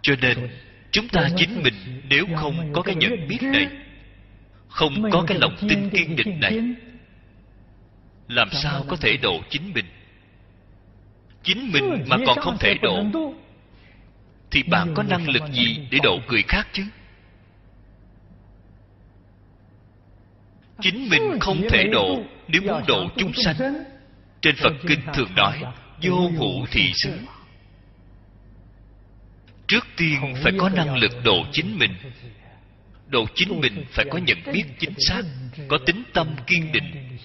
Cho nên chúng ta chính mình nếu không có cái nhận biết này không có cái lòng tin kiên định này làm sao có thể độ chính mình? Chính mình mà còn không thể độ thì bạn có năng lực gì để độ người khác chứ? Chính mình không thể độ nếu muốn độ chúng sanh. trên phật kinh thường nói vô hữu thị xứ trước tiên phải có năng lực độ chính mình. Độ chính mình phải có nhận biết chính xác có tính tâm kiên định.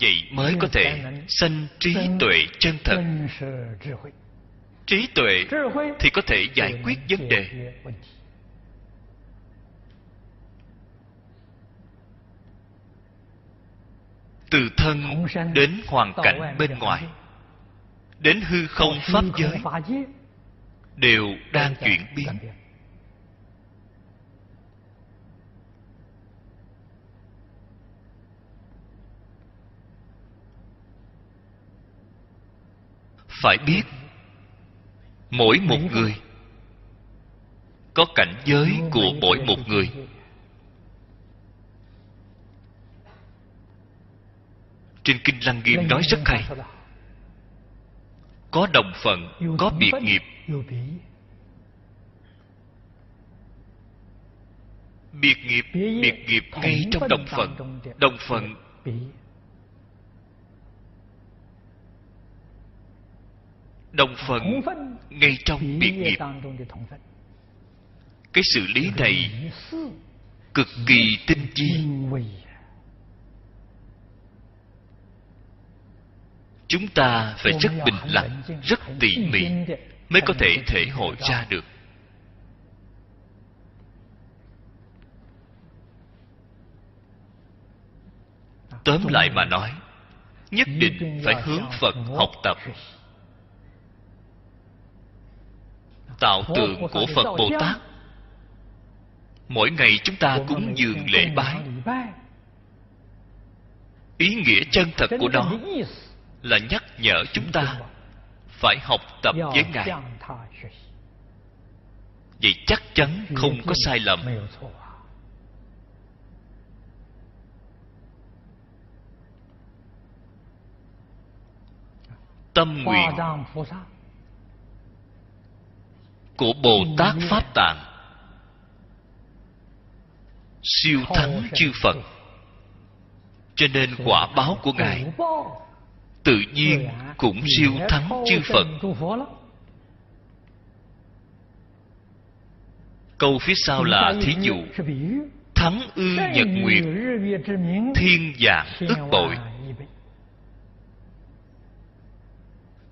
Vậy mới có thể sanh trí tuệ chân thật. Trí tuệ thì có thể giải quyết vấn đề từ thân đến hoàn cảnh bên ngoài đến hư không pháp giới đều đang chuyển biến. phải biết mỗi một người có cảnh giới của mỗi một người trên kinh lăng nghiêm nói rất hay. có đồng phận có biệt nghiệp. biệt nghiệp biệt nghiệp ngay trong đồng phận. đồng phận. Đồng phận ngay trong biệt nghiệp. cái xử lý này cực kỳ tinh chi chúng ta phải rất bình lặng rất tỉ mỉ mới có thể thể hội ra được. Tóm lại mà nói nhất định phải hướng phật học tập. tạo tượng của phật bồ tát. Mỗi ngày chúng ta cúng dường lễ bái. ý nghĩa chân thật của nó là nhắc nhở chúng ta phải học tập với ngài. vậy chắc chắn không có sai lầm. tâm nguyện của bồ tát pháp tạng siêu thắng chư phật. cho nên quả báo của ngài tự nhiên cũng siêu thắng chư phật. câu phía sau là thí dụ thắng ư nhật nguyệt thiên dạng ức bội.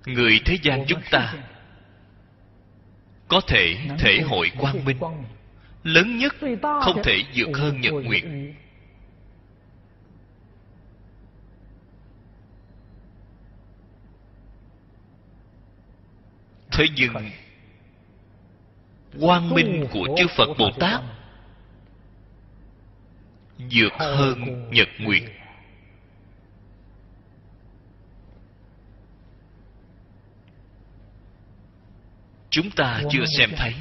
Người thế gian chúng ta có thể thể hội quang minh. lớn nhất không thể vượt hơn nhật nguyệt thế nhưng quang minh của chư phật bồ tát vượt hơn nhật nguyệt. Chúng ta chưa xem thấy.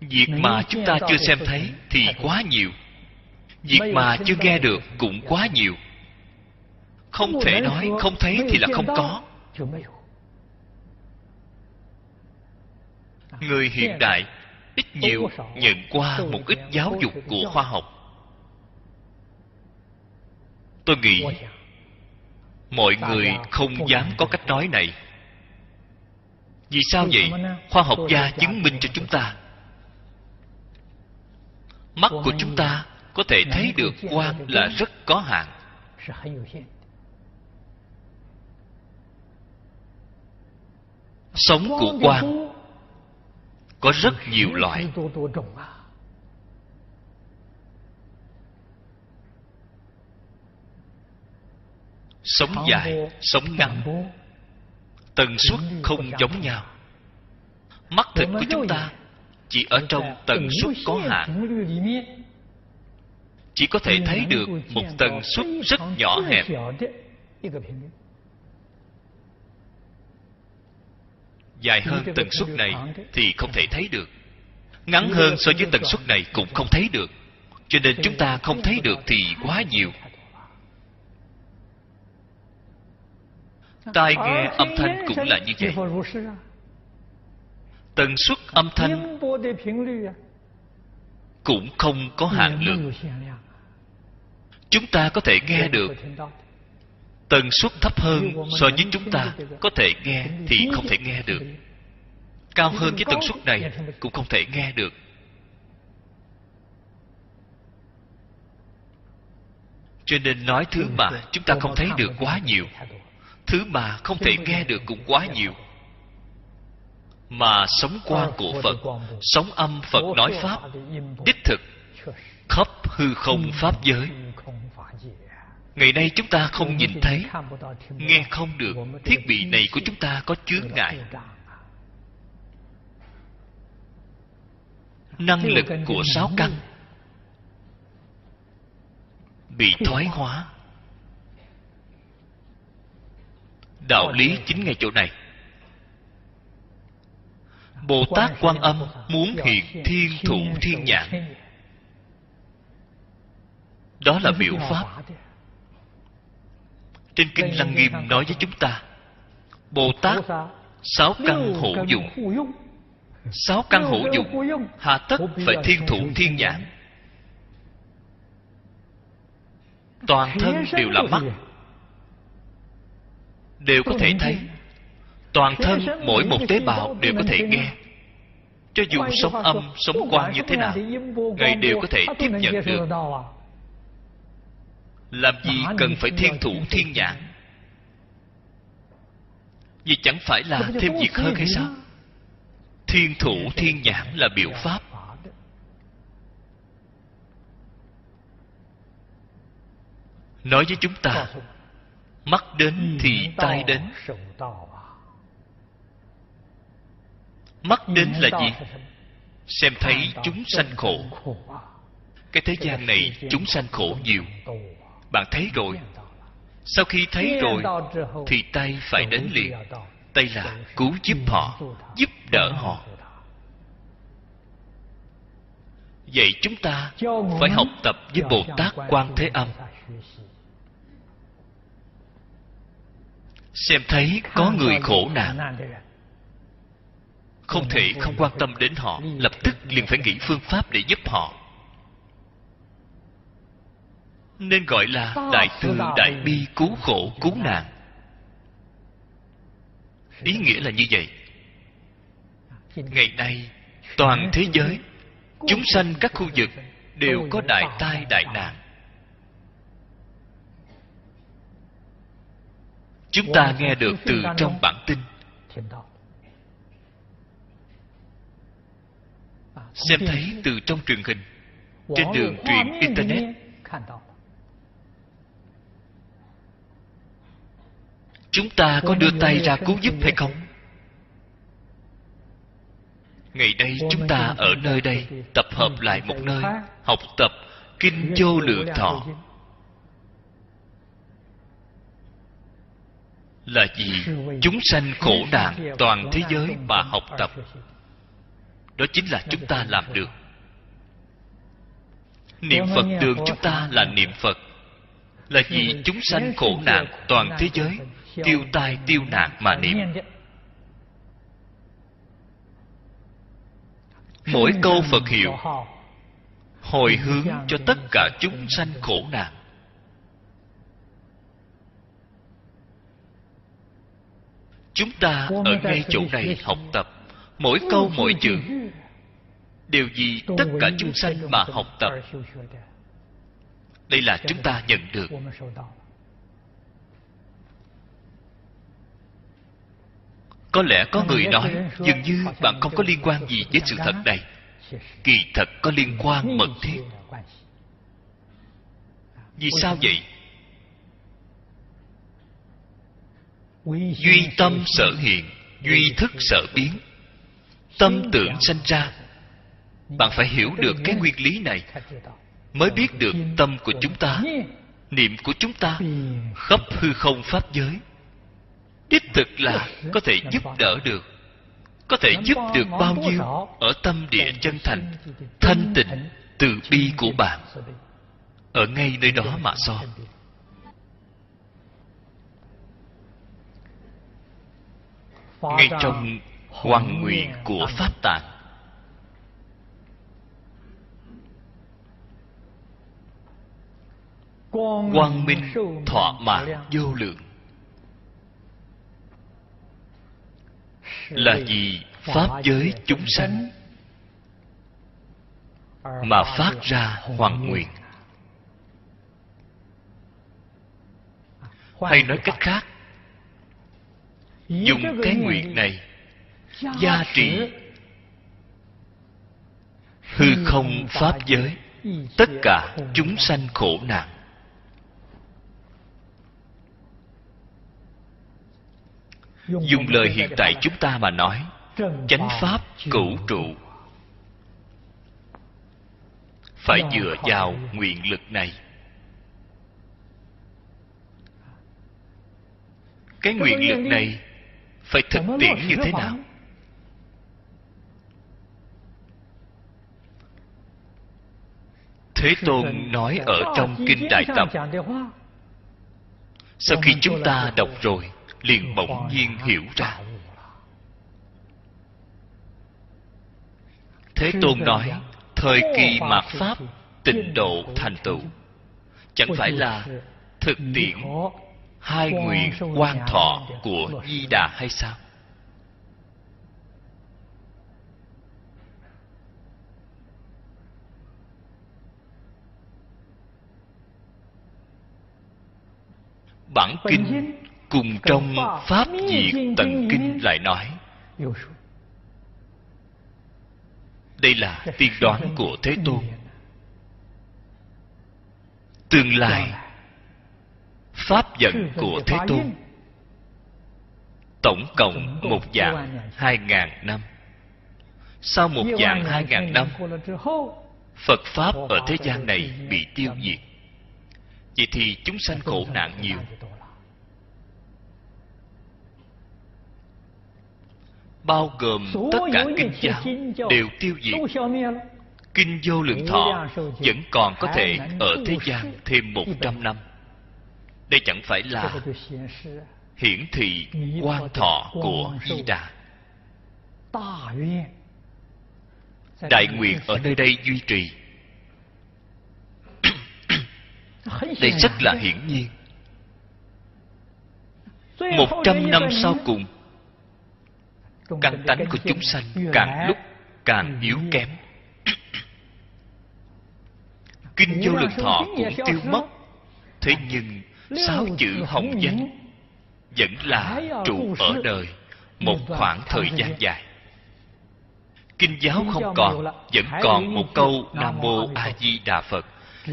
Việc mà chúng ta chưa xem thấy thì quá nhiều. Việc mà chưa nghe được cũng quá nhiều không thể nói không thấy thì là không có. Người hiện đại ít nhiều nhận qua một ít giáo dục của khoa học. Tôi nghĩ mọi người không dám có cách nói này. Vì sao vậy? khoa học gia chứng minh cho chúng ta. Mắt của chúng ta có thể thấy được quang là rất có hạn sống của quang có rất nhiều loại. Sống dài sống ngắn. Tần suất không giống nhau. Mắt thịt của chúng ta chỉ ở trong tần suất có hạn. chỉ có thể thấy được một tần suất rất nhỏ hẹp dài hơn tần suất này thì không thể thấy được. Ngắn hơn so với tần suất này cũng không thấy được. Cho nên chúng ta không thấy được thì quá nhiều. tai nghe âm thanh cũng là như vậy. Tần suất âm thanh cũng không có hạn lượng. chúng ta có thể nghe được tần suất thấp hơn so với chúng ta có thể nghe thì không thể nghe được. Cao hơn cái tần suất này cũng không thể nghe được. Cho nên nói thứ mà chúng ta không thấy được quá nhiều. thứ mà không thể nghe được cũng quá nhiều. mà sống quan của phật sống âm phật nói pháp đích thực khắp hư không pháp giới ngày nay chúng ta không nhìn thấy, nghe không được, thiết bị này của chúng ta có chướng ngại. Năng lực của sáu căn bị thoái hóa. Đạo lý chính ngay chỗ này. Bồ tát quan âm muốn hiện thiên thủ thiên nhãn. Đó là biểu pháp trên kinh lăng nghiêm nói với chúng ta bồ tát sáu căn hữu dụng. Sáu căn hữu dụng hà tất phải thiên thủ thiên nhãn. Toàn thân đều là mắt. Đều có thể thấy. Toàn thân mỗi một tế bào đều có thể nghe. Cho dù sống âm, sống quang như thế nào, ngài đều có thể tiếp nhận được làm gì cần phải thiên thủ thiên nhãn vì chẳng phải là thêm việc hơn hay sao? thiên thủ thiên nhãn là biểu pháp. nói với chúng ta mắt đến thì tai đến. mắt đến là gì? xem thấy chúng sanh khổ. cái thế gian này chúng sanh khổ nhiều bạn thấy rồi. Sau khi thấy rồi thì tay phải đến liền. tay là cứu giúp họ giúp đỡ họ. vậy chúng ta phải học tập với bồ tát quan thế âm. xem thấy có người khổ nạn. Không thể không quan tâm đến họ lập tức liền phải nghĩ phương pháp để giúp họ nên gọi là đại từ đại bi. Cứu khổ cứu nạn. Ý nghĩa là như vậy. Ngày nay toàn thế giới chúng sanh các khu vực đều có đại tai đại nạn. Chúng ta nghe được từ trong bản tin. Xem thấy từ trong truyền hình trên đường truyền internet chúng ta có đưa tay ra cứu giúp hay không? Ngày đây chúng ta ở nơi đây, tập hợp lại một nơi, học tập kinh vô lượng thọ. Là gì? Chúng sanh khổ nạn toàn thế giới mà học tập. Đó chính là chúng ta làm được. Niệm phật đường chúng ta là niệm phật. Là vì chúng sanh khổ nạn toàn thế giới tiêu tai tiêu nạn mà niệm. Mỗi câu phật hiệu hồi hướng cho tất cả chúng sanh khổ nạn. Chúng ta ở ngay chỗ này học tập. Mỗi câu mỗi chữ. đều vì tất cả chúng sanh mà học tập. đây là chúng ta nhận được có lẽ có người nói dường như bạn không có liên quan gì với sự thật này. Kỳ thật có liên quan mật thiết. Vì sao vậy? Duy tâm sở hiện duy thức sở biến. Tâm tưởng sanh ra. Bạn phải hiểu được cái nguyên lý này. Mới biết được tâm của chúng ta niệm của chúng ta khắp hư không pháp giới đích thực là có thể giúp đỡ được. Có thể giúp được bao nhiêu ở tâm địa chân thành, thanh tịnh, từ bi của bạn. Ở ngay nơi đó mà so. Ngay trong hoàng nguyện của pháp tạng. Quang minh thọ mạng vô lượng. Là vì pháp giới chúng sanh. Mà phát ra hoàn nguyện. Hay nói cách khác, dùng cái nguyện này gia trị hư không pháp giới, tất cả chúng sanh khổ nạn. Dùng lời hiện tại chúng ta mà nói, chánh pháp cửu trụ. Phải dựa vào nguyện lực này. Cái nguyện lực này phải thực tiễn như thế nào? Thế tôn nói ở trong kinh đại tập, sau khi chúng ta đọc rồi liền bỗng nhiên hiểu ra. Thế tôn nói, thời kỳ mạt pháp, tịnh độ thành tựu. Chẳng phải là thực tiễn, hai nguyện quan thọ của di đà hay sao? Bản kinh cùng trong pháp diệt tận kinh lại nói. Đây là tiên đoán của thế tôn. tương lai. pháp giận của thế tôn. tổng cộng một dạng hai ngàn năm. Sau một dạng hai ngàn năm phật pháp ở thế gian này bị tiêu diệt. vậy thì chúng sanh khổ nạn nhiều bao gồm tất cả kinh giáo đều tiêu diệt. Kinh vô lượng thọ vẫn còn có thể ở thế gian thêm một trăm năm. Đây chẳng phải là hiển thị quan thọ của di đà. Đại nguyện ở nơi đây duy trì. Đây rất là hiển nhiên. Một trăm năm sau cùng căn tánh của chúng sanh càng lúc càng yếu kém. Kinh vô lượng thọ cũng tiêu mất. thế nhưng sáu chữ hồng danh vẫn là trụ ở đời một khoảng thời gian dài. kinh giáo không còn vẫn còn một câu nam mô a di đà phật.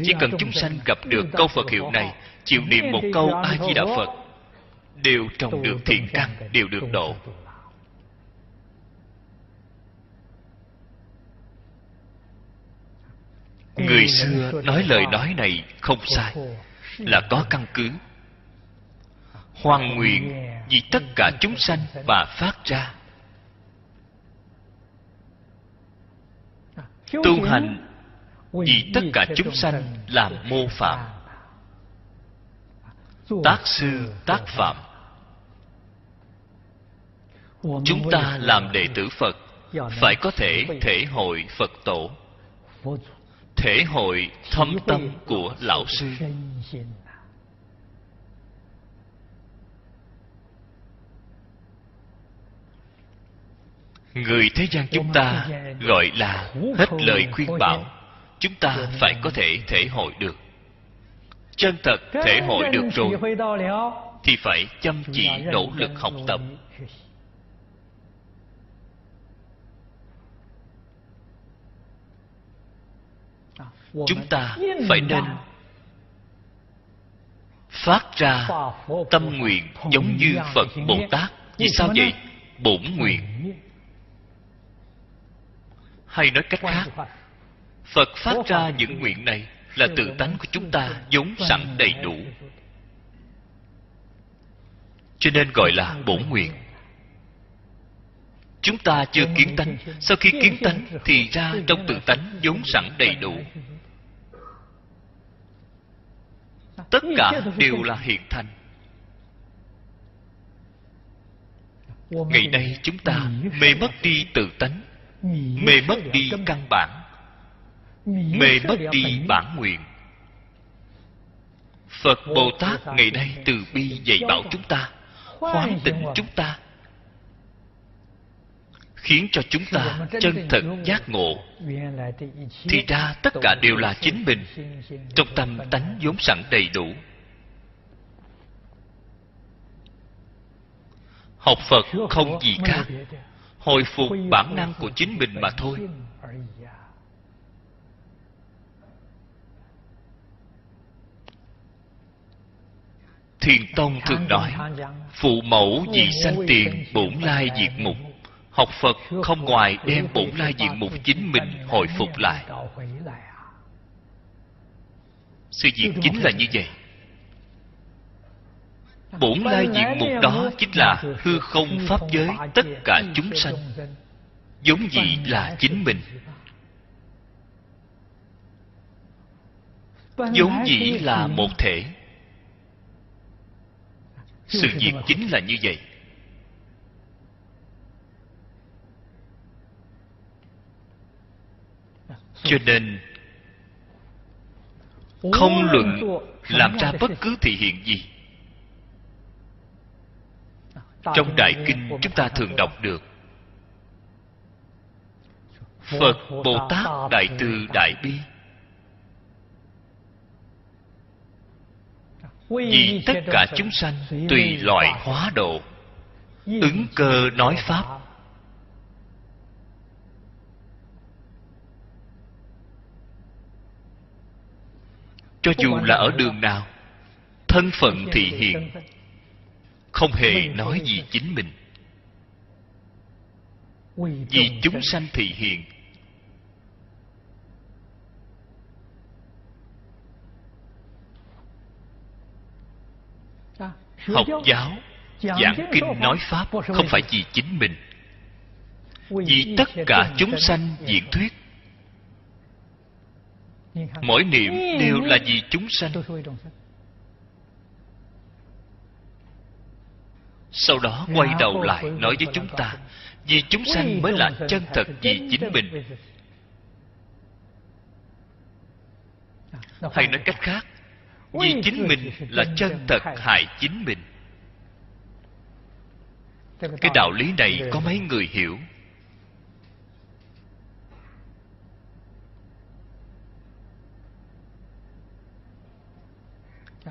Chỉ cần chúng sanh gặp được câu phật hiệu này chịu niệm một câu a di đà phật đều trồng được thiện căn đều được độ người xưa nói lời nói này không sai. là có căn cứ. Hoan nguyện vì tất cả chúng sanh mà phát ra. Tu hành vì tất cả chúng sanh làm mô phạm. Tác sư tác phạm. Chúng ta làm đệ tử phật phải có thể thể hội phật tổ thể hội thấm tâm của lão sư. Người thế gian chúng ta gọi là hết lời khuyên bảo, chúng ta phải có thể thể hội được. Chân thật thể hội được rồi, thì phải chăm chỉ nỗ lực học tập. Chúng ta phải nên phát ra tâm nguyện giống như phật bồ tát. Vì sao vậy? bổn nguyện. hay nói cách khác phật phát ra những nguyện này là tự tánh của chúng ta vốn sẵn đầy đủ. Cho nên gọi là bổn nguyện. Chúng ta chưa kiến tánh. sau khi kiến tánh thì ra trong tự tánh vốn sẵn đầy đủ tất cả đều là hiện thành ngày nay chúng ta mê mất đi tự tánh mê mất đi căn bản mê mất đi bản nguyện. Phật bồ tát ngày nay từ bi dạy bảo chúng ta hoán tỉnh chúng ta khiến cho chúng ta chân thật giác ngộ. thì ra tất cả đều là chính mình. trong tâm tánh vốn sẵn đầy đủ. Học phật không gì khác. hồi phục bản năng của chính mình mà thôi. thiền tông thường nói phụ mẫu vì sanh tiền bổn lai diệt mục học phật không ngoài đem bổn lai diện mục chính mình hồi phục lại sự việc chính là như vậy bổn lai diện mục đó chính là hư không pháp giới tất cả chúng sanh giống gì là chính mình giống dĩ là một thể sự việc chính là như vậy cho nên không luận làm ra bất cứ thị hiện gì. Trong đại kinh chúng ta thường đọc được. Phật bồ tát đại từ đại bi. Vì tất cả chúng sanh tùy loại hóa độ ứng cơ nói pháp cho dù là ở đường nào, thân phận thị hiện không hề nói gì chính mình. Vì chúng sanh thị hiện học giáo, giảng kinh nói pháp không phải vì chính mình. Vì tất cả chúng sanh diễn thuyết mỗi niệm đều là vì chúng sanh. sau đó quay đầu lại nói với chúng ta vì chúng sanh mới là chân thật vì chính mình. hay nói cách khác vì chính mình là chân thật hại chính mình. Cái đạo lý này có mấy người hiểu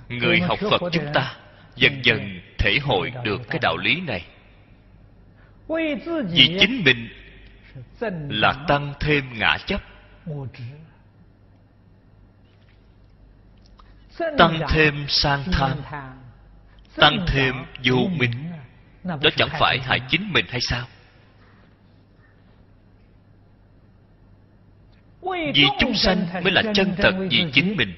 người học phật chúng ta dần dần thể hội được cái đạo lý này. Vì chính mình là tăng thêm ngã chấp. Tăng thêm sang tham. Tăng thêm vô minh. Đó chẳng phải hại chính mình hay sao? Vì chúng sanh mới là chân thật vì chính mình.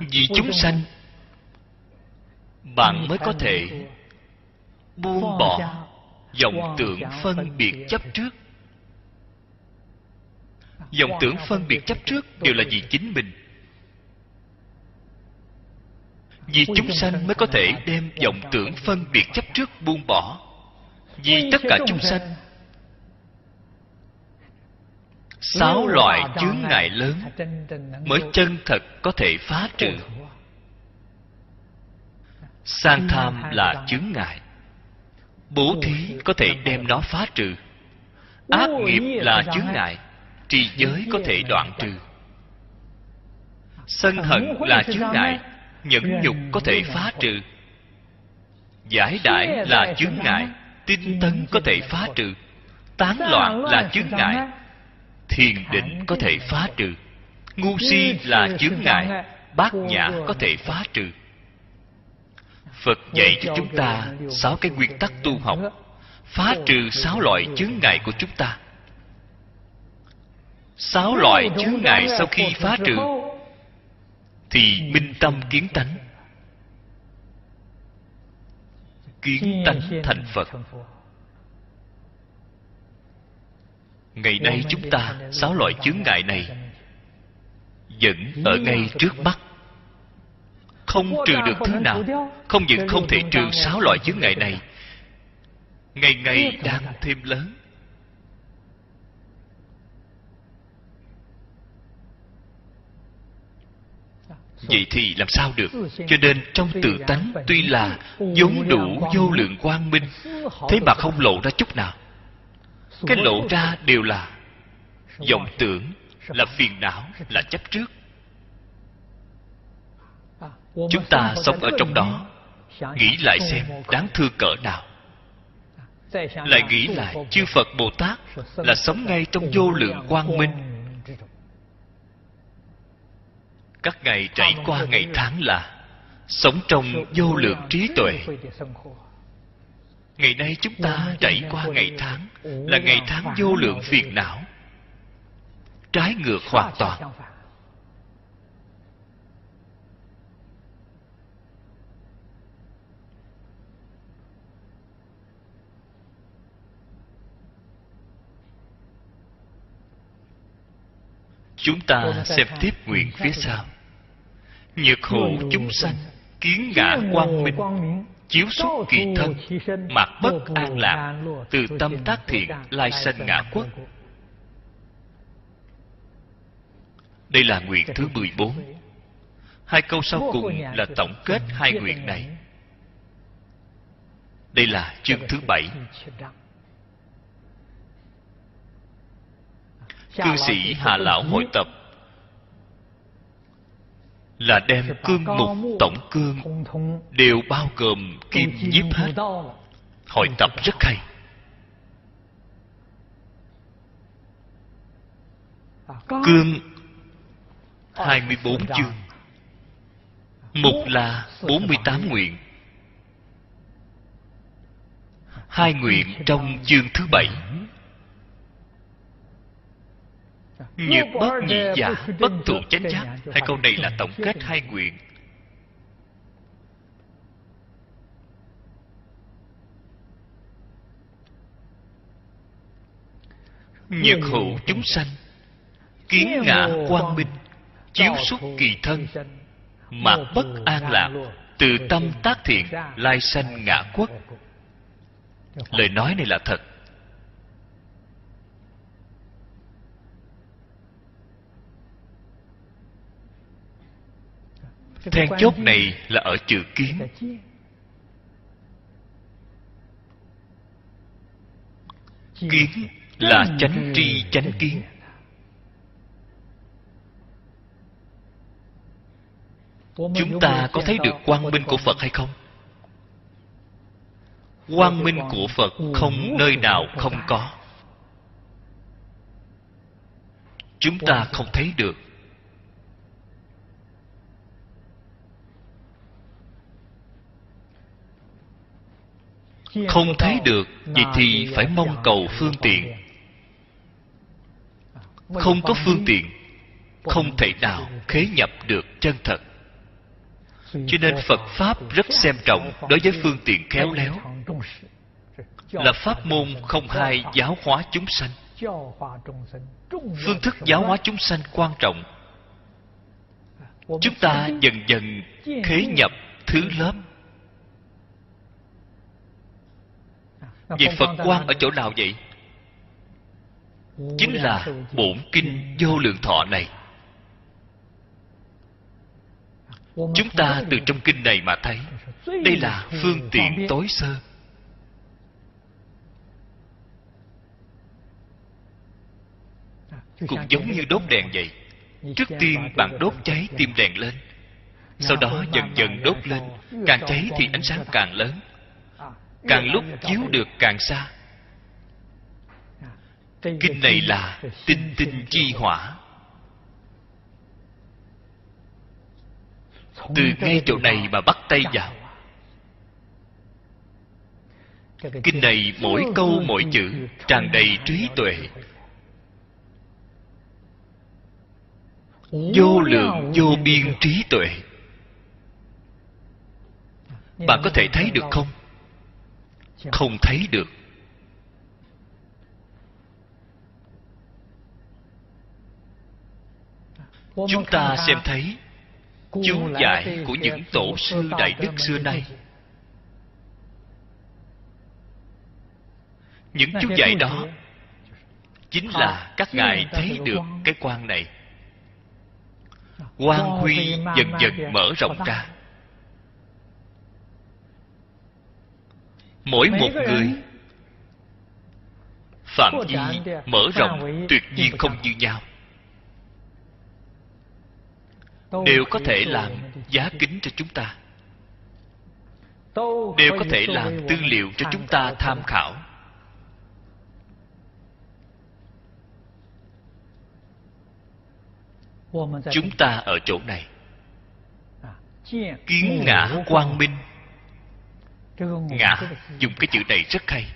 Vì chúng sanh bạn mới có thể buông bỏ vọng tưởng phân biệt chấp trước. Vọng tưởng phân biệt chấp trước đều là vì chính mình. Vì chúng sanh mới có thể đem vọng tưởng phân biệt chấp trước buông bỏ. Vì tất cả chúng sanh sáu loại chướng ngại lớn mới chân thật có thể phá trừ. sang tham là chướng ngại. Bố thí có thể đem nó phá trừ. Ác nghiệp là chướng ngại. Trì giới có thể đoạn trừ. sân hận là chướng ngại. nhẫn nhục có thể phá trừ. giải đãi là chướng ngại. Tinh tấn có thể phá trừ. Tán loạn là chướng ngại thiền định có thể phá trừ. Ngu si là chướng ngại, bát nhã có thể phá trừ. Phật dạy cho chúng ta sáu cái nguyên tắc tu học, phá trừ sáu loại chướng ngại của chúng ta. Sáu loại chướng ngại sau khi phá trừ thì minh tâm kiến tánh. Kiến tánh thành phật. Ngày nay chúng ta sáu loại chướng ngại này vẫn ở ngay trước mắt. Không trừ được thứ nào không những không thể trừ sáu loại chướng ngại này ngày ngày đang thêm lớn. Vậy thì làm sao được? Cho nên trong tự tánh tuy là vốn đủ vô lượng quang minh thế mà không lộ ra chút nào cái lộ ra đều là vọng tưởng, là phiền não, là chấp trước. Chúng ta sống ở trong đó, nghĩ lại xem đáng thương cỡ nào. Lại nghĩ lại, chư phật bồ tát là sống ngay trong vô lượng quang minh. Các ngày trải qua ngày tháng là sống trong vô lượng trí tuệ ngày nay chúng ta trải qua ngày tháng, là ngày tháng vô lượng phiền não. Trái ngược hoàn toàn. Chúng ta xem tiếp nguyện phía sau. Nhược hộ chúng sanh kiến ngã quang minh chiếu xuất kỳ thân mặc bất an lạc từ tâm tác thiện lai sanh ngã quốc đây là nguyện thứ 14 Hai câu sau cùng là tổng kết hai nguyện này. Đây là chương thứ bảy. Cư sĩ hà lão hội tập là đem cương mục tổng cương đều bao gồm kim nhiếp hết. Hội tập rất hay. Cương 24 chương. Một là 48 nguyện. Hai nguyện trong chương thứ bảy Nhược bất nhị giả Bất thụ chánh giác. Hai câu này là tổng kết hai nguyện Nhược hữu chúng sanh Kiến ngã quang minh Chiếu xuất kỳ thân Mạc bất an lạc Từ tâm tác thiện Lai sanh ngã quốc. Lời nói này là thật Then chốt này là ở chữ kiến. Kiến là chánh tri chánh kiến. Chúng ta có thấy được quang minh của Phật hay không? Quang minh của Phật không nơi nào không có. Chúng ta không thấy được Không thấy được, Vậy thì phải mong cầu phương tiện. Không có phương tiện, Không thể nào khế nhập được chân thật. Cho nên phật pháp rất xem trọng đối với phương tiện khéo léo. Là pháp môn không hai giáo hóa chúng sanh. Phương thức giáo hóa chúng sanh quan trọng. Chúng ta dần dần khế nhập thứ lớp. Vậy phật quan ở chỗ nào vậy? Chính là bổn kinh vô lượng thọ này. Chúng ta từ trong kinh này mà thấy đây là phương tiện tối sơ. Cũng giống như đốt đèn vậy. Trước tiên bạn đốt cháy tim đèn. lên. Sau đó dần dần đốt lên. càng cháy thì ánh sáng càng lớn càng lúc chiếu được càng xa. Kinh này là tinh tinh chi hỏa. Từ ngay chỗ này mà bắt tay vào. kinh này mỗi câu mỗi chữ tràn đầy trí tuệ. vô lượng vô biên trí tuệ. Bạn có thể thấy được không không thấy được. Chúng ta xem thấy chú giải của những tổ sư đại đức xưa nay. Những chú giải đó chính là các ngài thấy được cái quan này. Quan huy dần dần mở rộng ra. Mỗi một người. phạm vi mở rộng tuyệt nhiên không như nhau. Đều có thể làm giá kính cho chúng ta. Đều có thể làm tư liệu cho chúng ta tham khảo. Chúng ta ở chỗ này. Kiến ngã quang minh ngã dùng cái chữ này rất hay.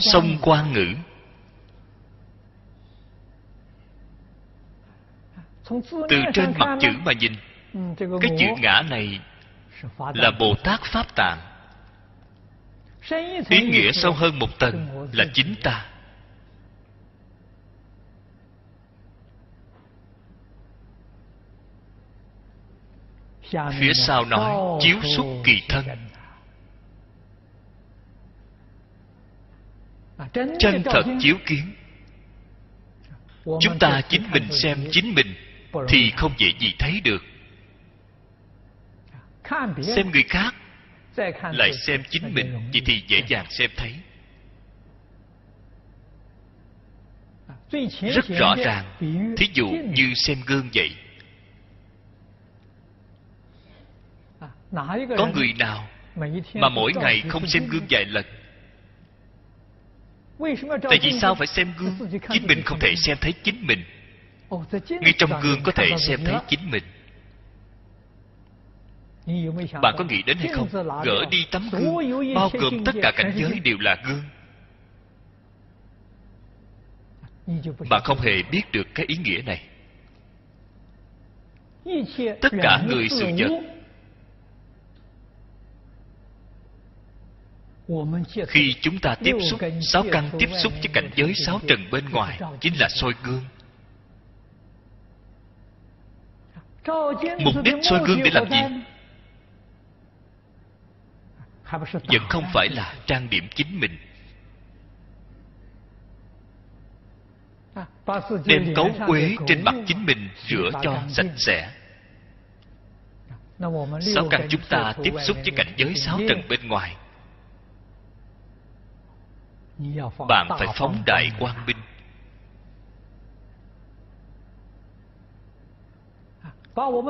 Song quan ngữ. Từ trên mặt chữ mà nhìn cái chữ ngã này là bồ tát pháp tạng. Ý nghĩa sâu hơn một tầng là chính ta. Phía sau nói chiếu xuất kỳ thân chân thật chiếu kiến. Chúng ta chính mình xem chính mình thì không dễ gì thấy được. Xem người khác lại xem chính mình vậy thì dễ dàng xem thấy. Rất rõ ràng. thí dụ như xem gương vậy. Có người nào mà mỗi ngày không xem gương vài lần tại vì sao phải xem gương chính mình không thể xem thấy chính mình? Ngay trong gương có thể xem thấy chính mình. Bạn có nghĩ đến hay không? Gỡ đi tấm gương, bao gồm tất cả cảnh giới đều là gương. Bạn không hề biết được cái ý nghĩa này. Tất cả người sự vật khi chúng ta tiếp xúc sáu căn tiếp xúc với cảnh giới sáu trần bên ngoài chính là soi gương. Mục đích soi gương để làm gì? Vẫn không phải là trang điểm chính mình. Đem cấu quế trên mặt chính mình rửa cho sạch sẽ. Sáu căn chúng ta tiếp xúc với cảnh giới sáu trần bên ngoài bạn phải phóng đại quang minh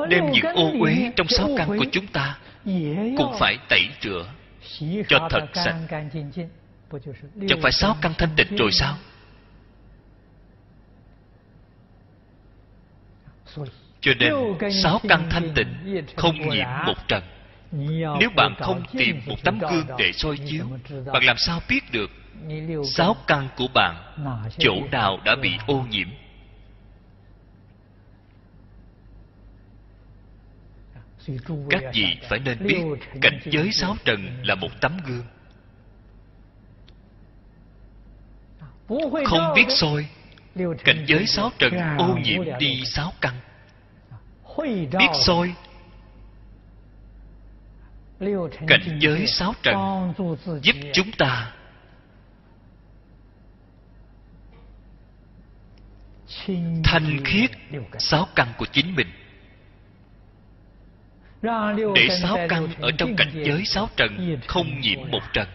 đem những ô uế trong sáu căn của chúng ta cũng phải tẩy rửa cho thật sạch. chẳng phải sáu căn thanh tịnh rồi sao? Cho nên sáu căn thanh tịnh không nhiễm một trần nếu bạn không tìm một tấm gương để soi chiếu bạn làm sao biết được sáu căn của bạn chỗ nào đã bị ô nhiễm? Các vị phải nên biết cảnh giới sáu trần là một tấm gương. Không biết soi cảnh giới sáu trần ô nhiễm đi sáu căn. Biết soi cảnh giới sáu trần giúp chúng ta. Thanh khiết sáu căn của chính mình. Để sáu căn ở trong cảnh giới sáu trần không nhiễm một trần.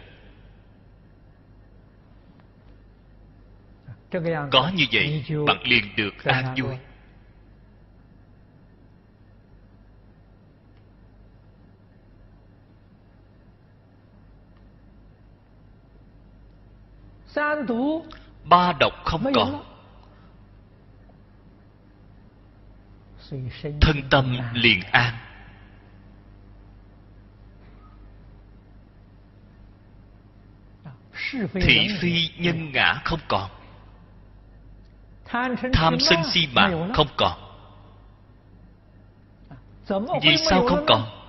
Có như vậy bạn liền được an vui ba độc không còn. thân tâm liền an. Thị phi nhân ngã không còn. Tham sân si mạng không còn. Vì sao không còn?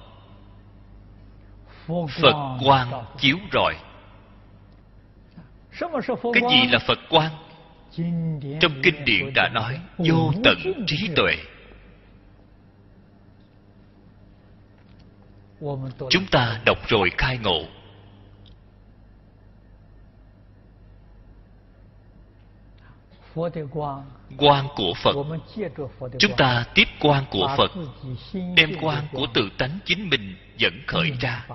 phật quang chiếu rọi cái gì là phật quang? Trong kinh điển đã nói vô tận trí tuệ. Chúng ta đọc rồi khai ngộ. Quan của phật. Chúng ta tiếp quan của phật. Đem quan của tự tánh chính mình dẫn khởi ra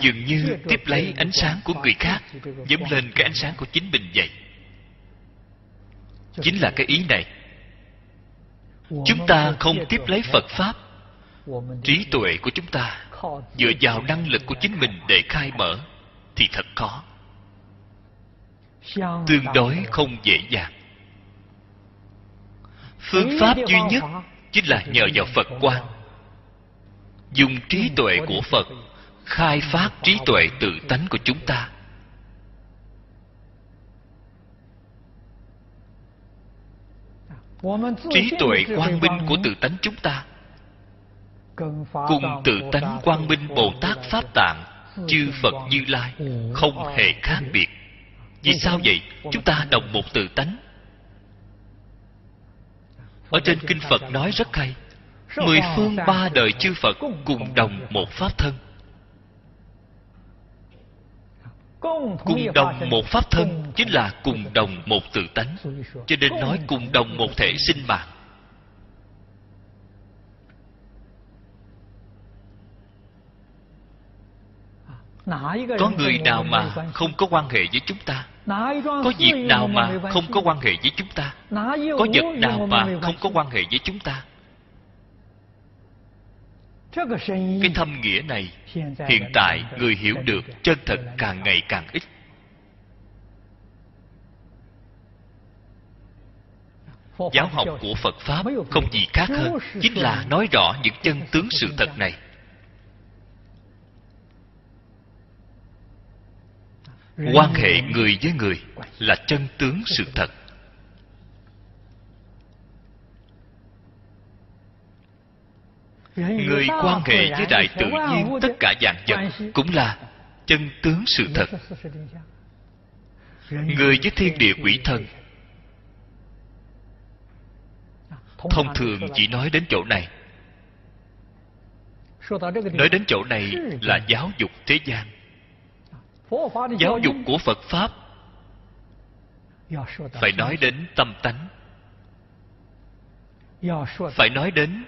dường như tiếp lấy ánh sáng của người khác dẫm lên cái ánh sáng của chính mình vậy. Chính là cái ý này. Chúng ta không tiếp lấy phật pháp. Trí tuệ của chúng ta dựa vào năng lực của chính mình để khai mở, thì thật khó. Tương đối không dễ dàng. Phương pháp duy nhất chính là nhờ vào phật quan dùng trí tuệ của phật khai phát trí tuệ tự tánh của chúng ta. Trí tuệ quang minh của tự tánh chúng ta. Cùng tự tánh quang minh bồ tát pháp tạng, chư phật như lai, không hề khác biệt. Vì sao vậy? Chúng ta đồng một tự tánh. Ở trên kinh phật nói rất hay, mười phương ba đời chư phật cùng đồng một pháp thân. Cùng đồng một pháp thân chính là cùng đồng một tự tánh. Cho nên nói cùng đồng một thể sinh mạng. Có người nào mà không có quan hệ với chúng ta? Có việc nào mà không có quan hệ với chúng ta? Có vật nào mà không có quan hệ với chúng ta? Cái thâm nghĩa này hiện tại người hiểu được chân thật càng ngày càng ít. Giáo học của phật pháp không gì khác hơn chính là nói rõ những chân tướng sự thật này. Quan hệ người với người là chân tướng sự thật người quan hệ với đại tự nhiên tất cả dạng vật cũng là chân tướng sự thật. Người với thiên địa quỷ thần. Thông thường chỉ nói đến chỗ này. Nói đến chỗ này là giáo dục thế gian. Giáo dục của phật pháp. Phải nói đến tâm tánh phải nói đến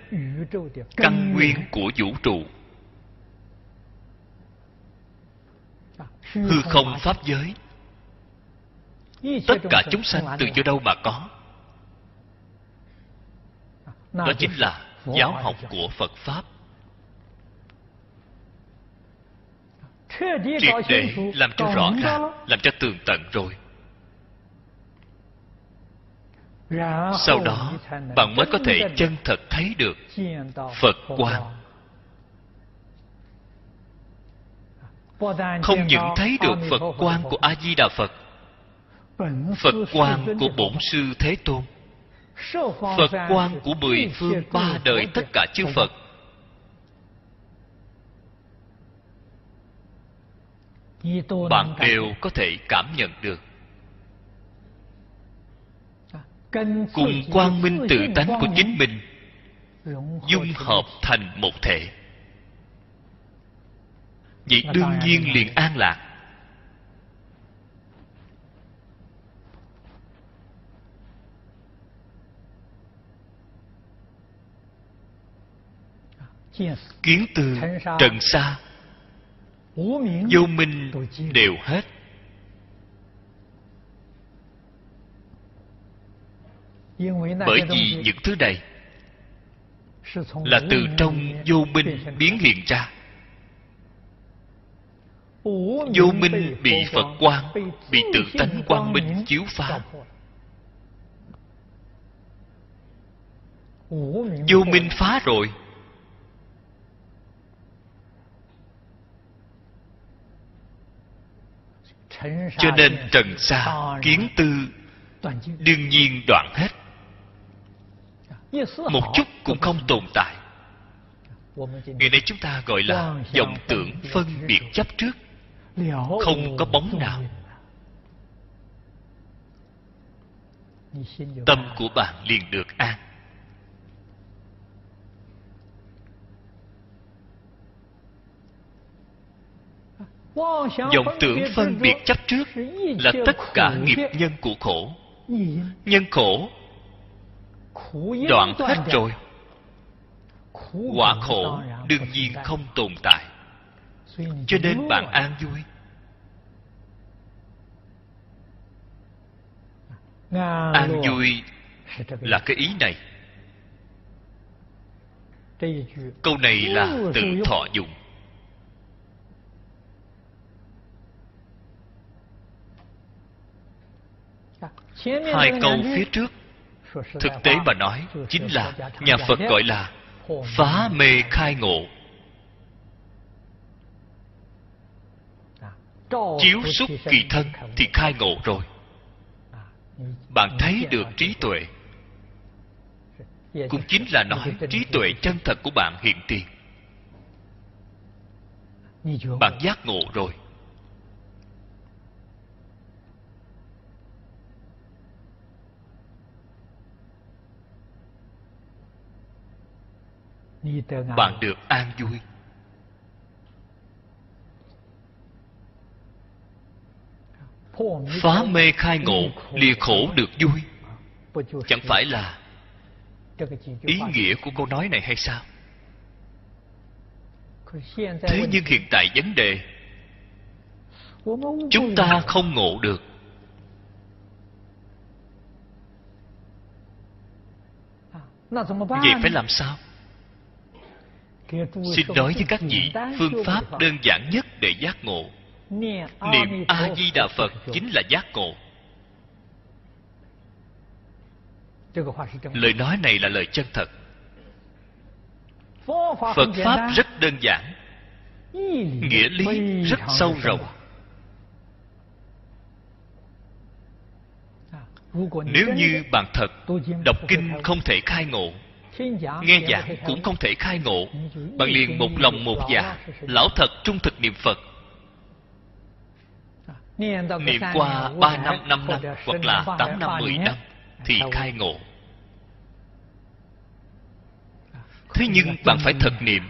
căn nguyên của vũ trụ。hư không pháp giới。tất cả chúng sanh từ chỗ đâu mà có？đó chính là giáo học của phật pháp。triệt để làm cho rõ ràng làm cho tường tận rồi sau đó, bạn mới có thể chân thật thấy được phật quan không những thấy được phật quan của a di đà phật phật quan của bổn sư thế tôn, phật quan của mười phương ba đời tất cả chư phật. Bạn đều có thể cảm nhận được cùng quang minh tự tánh của chính mình. Dung hợp thành một thể. Vậy đương nhiên liền an lạc. Kiến từ trần xa vô minh đều hết bởi vì những thứ này là từ trong vô minh biến hiện ra. Vô minh bị phật quang bị tự tánh quang minh chiếu phá. Vô minh phá rồi. Cho nên trần xa kiến tư đương nhiên đoạn hết một chút cũng không tồn tại. Ngày nay chúng ta gọi là vọng tưởng phân biệt chấp trước. Không có bóng nào. Tâm của bạn liền được an. Vọng tưởng phân biệt chấp trước là tất cả nghiệp nhân của khổ. Nhân khổ đoạn hết rồi quả khổ đương nhiên không tồn tại. cho nên bạn an vui. An vui là cái ý này. Câu này là tự thọ dụng. Hai câu phía trước thực tế mà nói, chính là nhà phật gọi là phá mê khai ngộ. Chiếu xúc kỳ thân thì khai ngộ rồi. Bạn thấy được trí tuệ. Cũng chính là nói trí tuệ chân thật của bạn hiện tiền. Bạn giác ngộ rồi. Bạn được an vui. Phá mê khai ngộ lìa khổ được vui. Chẳng phải là ý nghĩa của câu nói này hay sao? Thế nhưng hiện tại vấn đề chúng ta không ngộ được. Vậy phải làm sao xin nói với các vị, phương pháp đơn giản nhất để giác ngộ. Niệm a di đà phật chính là giác ngộ. Lời nói này là lời chân thật. Phật pháp rất đơn giản, nghĩa lý rất sâu rộng. Nếu như bạn thật, đọc kinh không thể khai ngộ nghe giảng cũng không thể khai ngộ bạn liền một lòng một dạ lão thật trung thực niệm phật. Niệm qua ba năm năm năm, hoặc là tám năm, mười năm thì khai ngộ. Thế nhưng bạn phải thật niệm.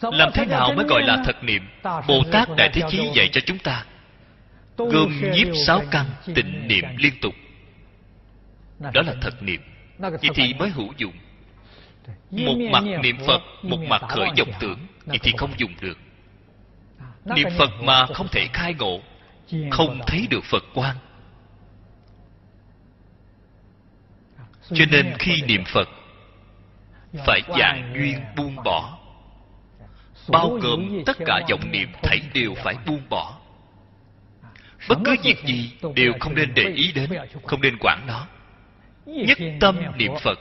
Làm thế nào mới gọi là thật niệm? Bồ tát đại thế chí dạy cho chúng ta, gồm nhiếp sáu căn tịnh niệm liên tục đó là thật niệm. Vậy thì mới hữu dụng. Một mặt niệm phật một mặt khởi vọng tưởng. vậy thì không dùng được. Niệm phật mà không thể khai ngộ không thấy được phật quan cho nên khi niệm phật phải dạng duyên buông bỏ. Bao gồm tất cả vọng niệm thảy đều phải buông bỏ. Bất cứ việc gì đều không nên để ý đến không nên quản nó nhất tâm niệm phật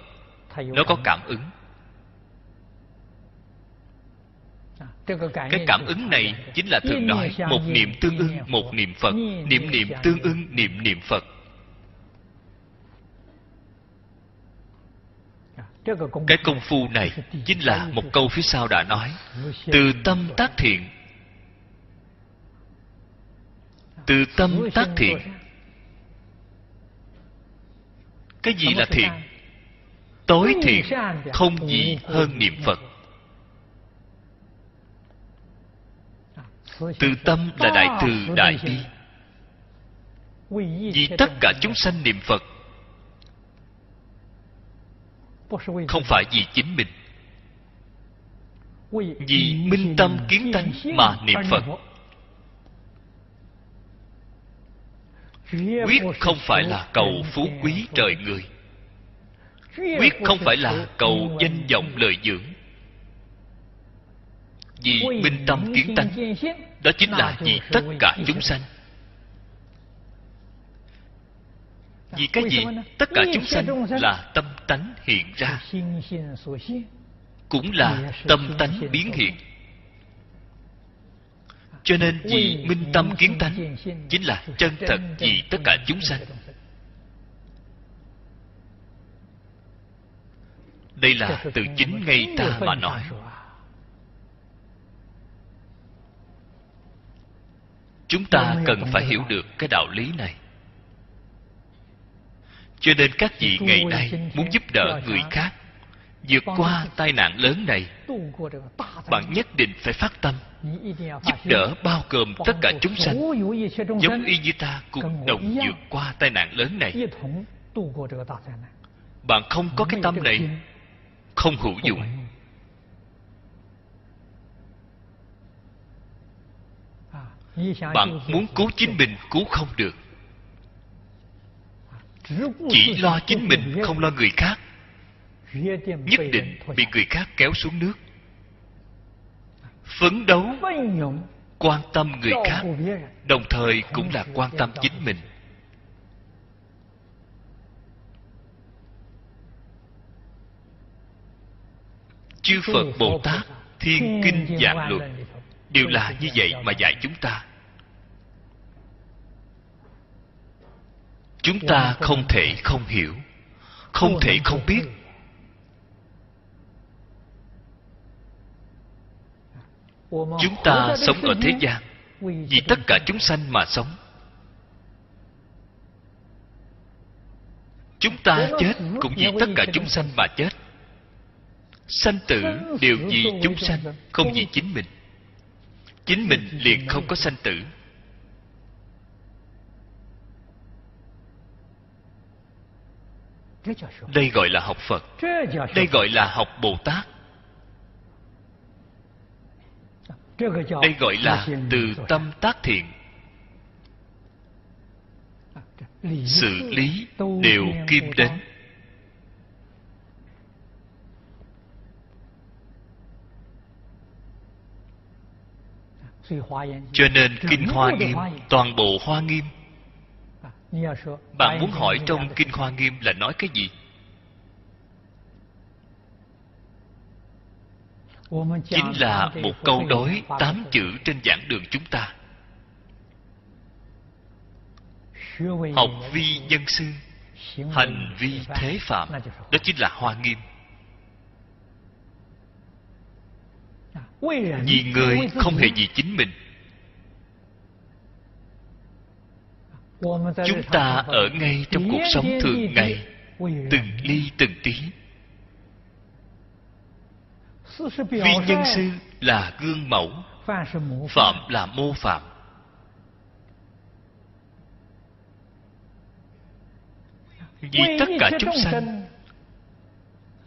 nó có cảm ứng. Cái cảm ứng này chính là thường nói một niệm tương ưng một niệm phật niệm niệm tương ưng niệm niệm phật. Cái công phu này chính là một câu phía sau đã nói. từ tâm tác thiện. Từ tâm tác thiện cái gì là thiện tối thiện không gì hơn niệm phật. Từ tâm là đại từ đại bi. vì tất cả chúng sanh niệm phật không phải vì chính mình. Vì minh tâm kiến tánh mà niệm phật quyết không phải là cầu phú quý trời người. Quyết không phải là cầu danh vọng lợi dưỡng. Vì minh tâm kiến tánh, đó chính là vì tất cả chúng sanh. Vì cái gì? Tất cả chúng sanh là tâm tánh hiện ra, cũng là tâm tánh biến hiện cho nên vì minh tâm kiến tánh chính là chân thật vì tất cả chúng sanh. đây là từ chính ngay ta mà nói. chúng ta cần phải hiểu được cái đạo lý này. Cho nên các vị ngày nay muốn giúp đỡ người khác vượt qua tai nạn lớn này, bạn nhất định phải phát tâm, giúp đỡ bao gồm tất cả chúng sanh. Giống y như ta cùng đồng vượt qua tai nạn lớn này. Bạn không có cái tâm này, không hữu dụng. Bạn muốn cứu chính mình, cứu không được. Chỉ lo chính mình, không lo người khác nhất định bị người khác kéo xuống nước. Phấn đấu quan tâm người khác đồng thời cũng là quan tâm chính mình. Chư phật bồ tát thiên kinh giảng luật đều là như vậy mà dạy chúng ta. Chúng ta không thể không hiểu không thể không biết chúng ta sống ở thế gian vì tất cả chúng sanh mà sống. Chúng ta chết cũng vì tất cả chúng sanh mà chết. Sanh tử đều vì chúng sanh không vì chính mình. Chính mình liền không có sanh tử. Đây gọi là học phật. Đây gọi là học bồ tát đây gọi là từ tâm tác thiện. Xử lý đều kim đến. Cho nên kinh hoa nghiêm toàn bộ hoa nghiêm. Bạn muốn hỏi trong kinh hoa nghiêm là nói cái gì chính là một câu đối tám chữ trên giảng đường chúng ta. Học vi nhân sư, hành vi thế phạm, đó chính là hoa nghiêm. Vì người không hề vì chính mình. Chúng ta ở ngay trong cuộc sống thường ngày, từng ly từng tí vi nhân sư là gương mẫu phạm là mô phạm. Vì tất cả chúng sanh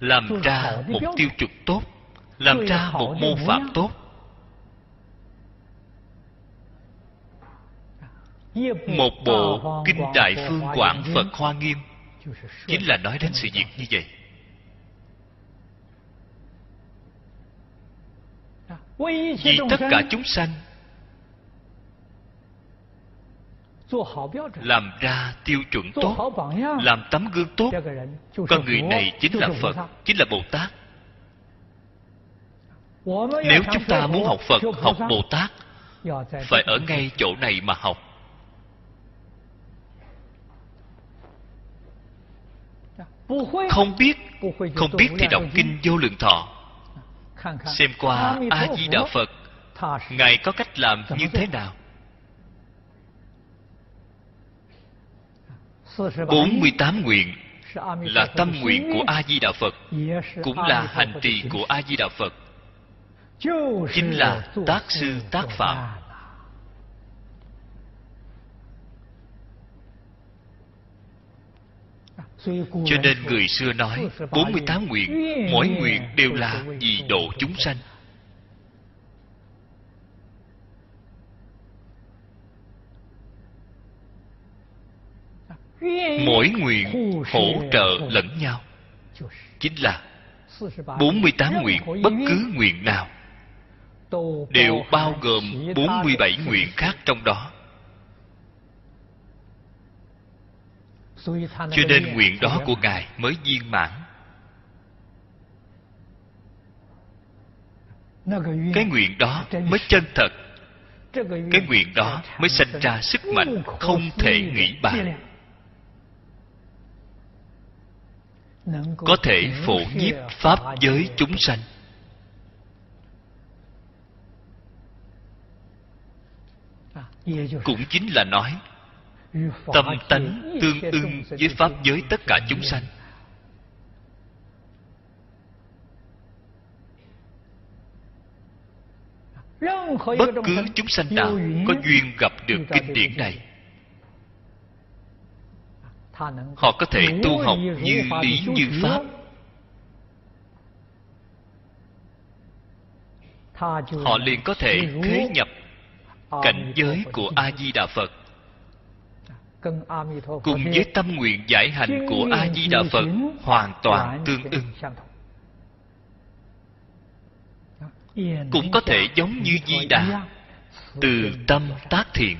làm ra một tiêu chuẩn tốt làm ra một mô phạm tốt. Một bộ kinh đại phương quảng phật hoa nghiêm chính là nói đến sự việc như vậy vì tất cả chúng sanh làm ra tiêu chuẩn tốt làm tấm gương tốt con người này chính là phật chính là bồ tát。nếu chúng ta muốn học phật học bồ tát phải ở ngay chỗ này mà học。không biết không biết thì đọc kinh vô lượng thọ xem qua a di đà phật ngài có cách làm như thế nào? 48 nguyện là tâm nguyện của A-di-đà Phật cũng là hành trì của A-di-đà Phật. Chính là tác sư tác phạm cho nên người xưa nói 48 nguyện, Mỗi nguyện đều là vì độ chúng sanh. Mỗi nguyện hỗ trợ lẫn nhau. Chính là 48 nguyện, bất cứ nguyện nào, đều bao gồm 47 nguyện khác trong đó. Cho nên nguyện đó của ngài mới viên mãn. Cái nguyện đó mới chân thật. Cái nguyện đó mới sinh ra sức mạnh không thể nghĩ bàn. Có thể phổ nhiếp pháp giới chúng sanh. Cũng chính là nói tâm tánh tương ưng với pháp giới tất cả chúng sanh. Bất cứ chúng sanh nào có duyên gặp được kinh điển này, họ có thể tu học như lý như pháp. Họ liền có thể khế nhập cảnh giới của a di đà phật cùng với tâm nguyện giải hành của a di đà phật hoàn toàn tương ưng. cũng có thể giống như di đà từ tâm tác thiện.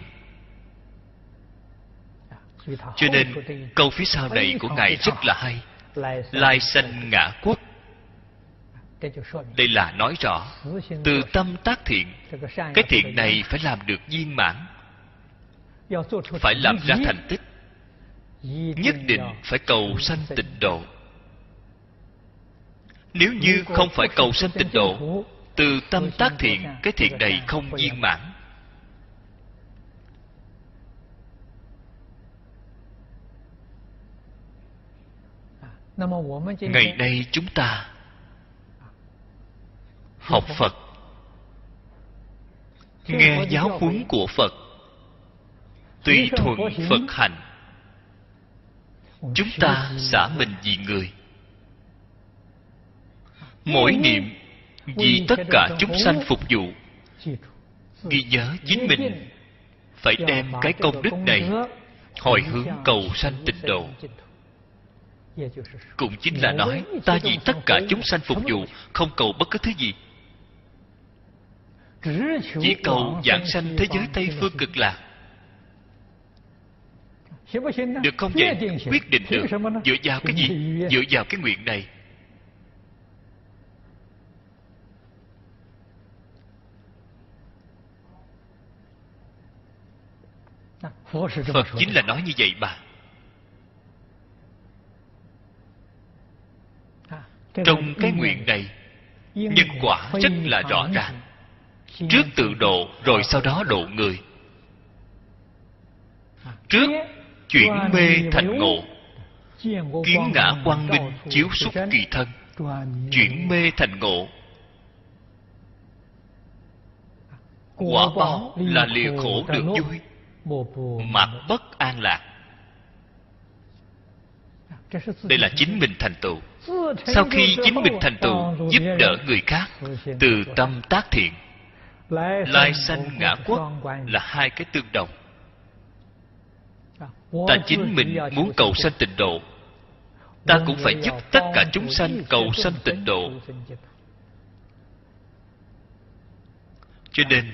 Cho nên câu phía sau này của ngài rất là hay. lai sanh ngã quốc. Đây là nói rõ từ tâm tác thiện cái thiện này phải làm được viên mãn phải làm ra thành tích. Nhất định phải cầu sanh tịnh độ. Nếu như không phải cầu sanh tịnh độ từ tâm tác thiện cái thiện này không viên mãn. Ngày nay chúng ta học phật. Nghe giáo huấn của phật tùy thuận phật hành chúng ta xả mình vì người. Mỗi niệm vì tất cả chúng sanh phục vụ ghi nhớ chính mình. Phải đem cái công đức này hồi hướng cầu sanh tịnh độ. Cũng chính là nói ta vì tất cả chúng sanh phục vụ không cầu bất cứ thứ gì. Chỉ cầu giảng sanh thế giới tây phương cực lạc được không vậy? quyết định được. dựa vào cái gì? dựa vào cái nguyện này. Phật chính là nói như vậy mà. Trong cái nguyện này nhân quả rất là rõ ràng. trước tự độ rồi sau đó độ người. Trước chuyển mê thành ngộ. kiến ngã quang minh chiếu xúc kỳ thân. Chuyển mê thành ngộ. Quả báo là lìa khổ được vui. mặc bất an lạc. Đây là chính mình thành tựu. Sau khi chính mình thành tựu giúp đỡ người khác từ tâm tác thiện lai sanh ngã quốc là hai cái tương đồng ta chính mình muốn cầu sanh tịnh độ. Ta cũng phải giúp tất cả chúng sanh cầu sanh tịnh độ. Cho nên,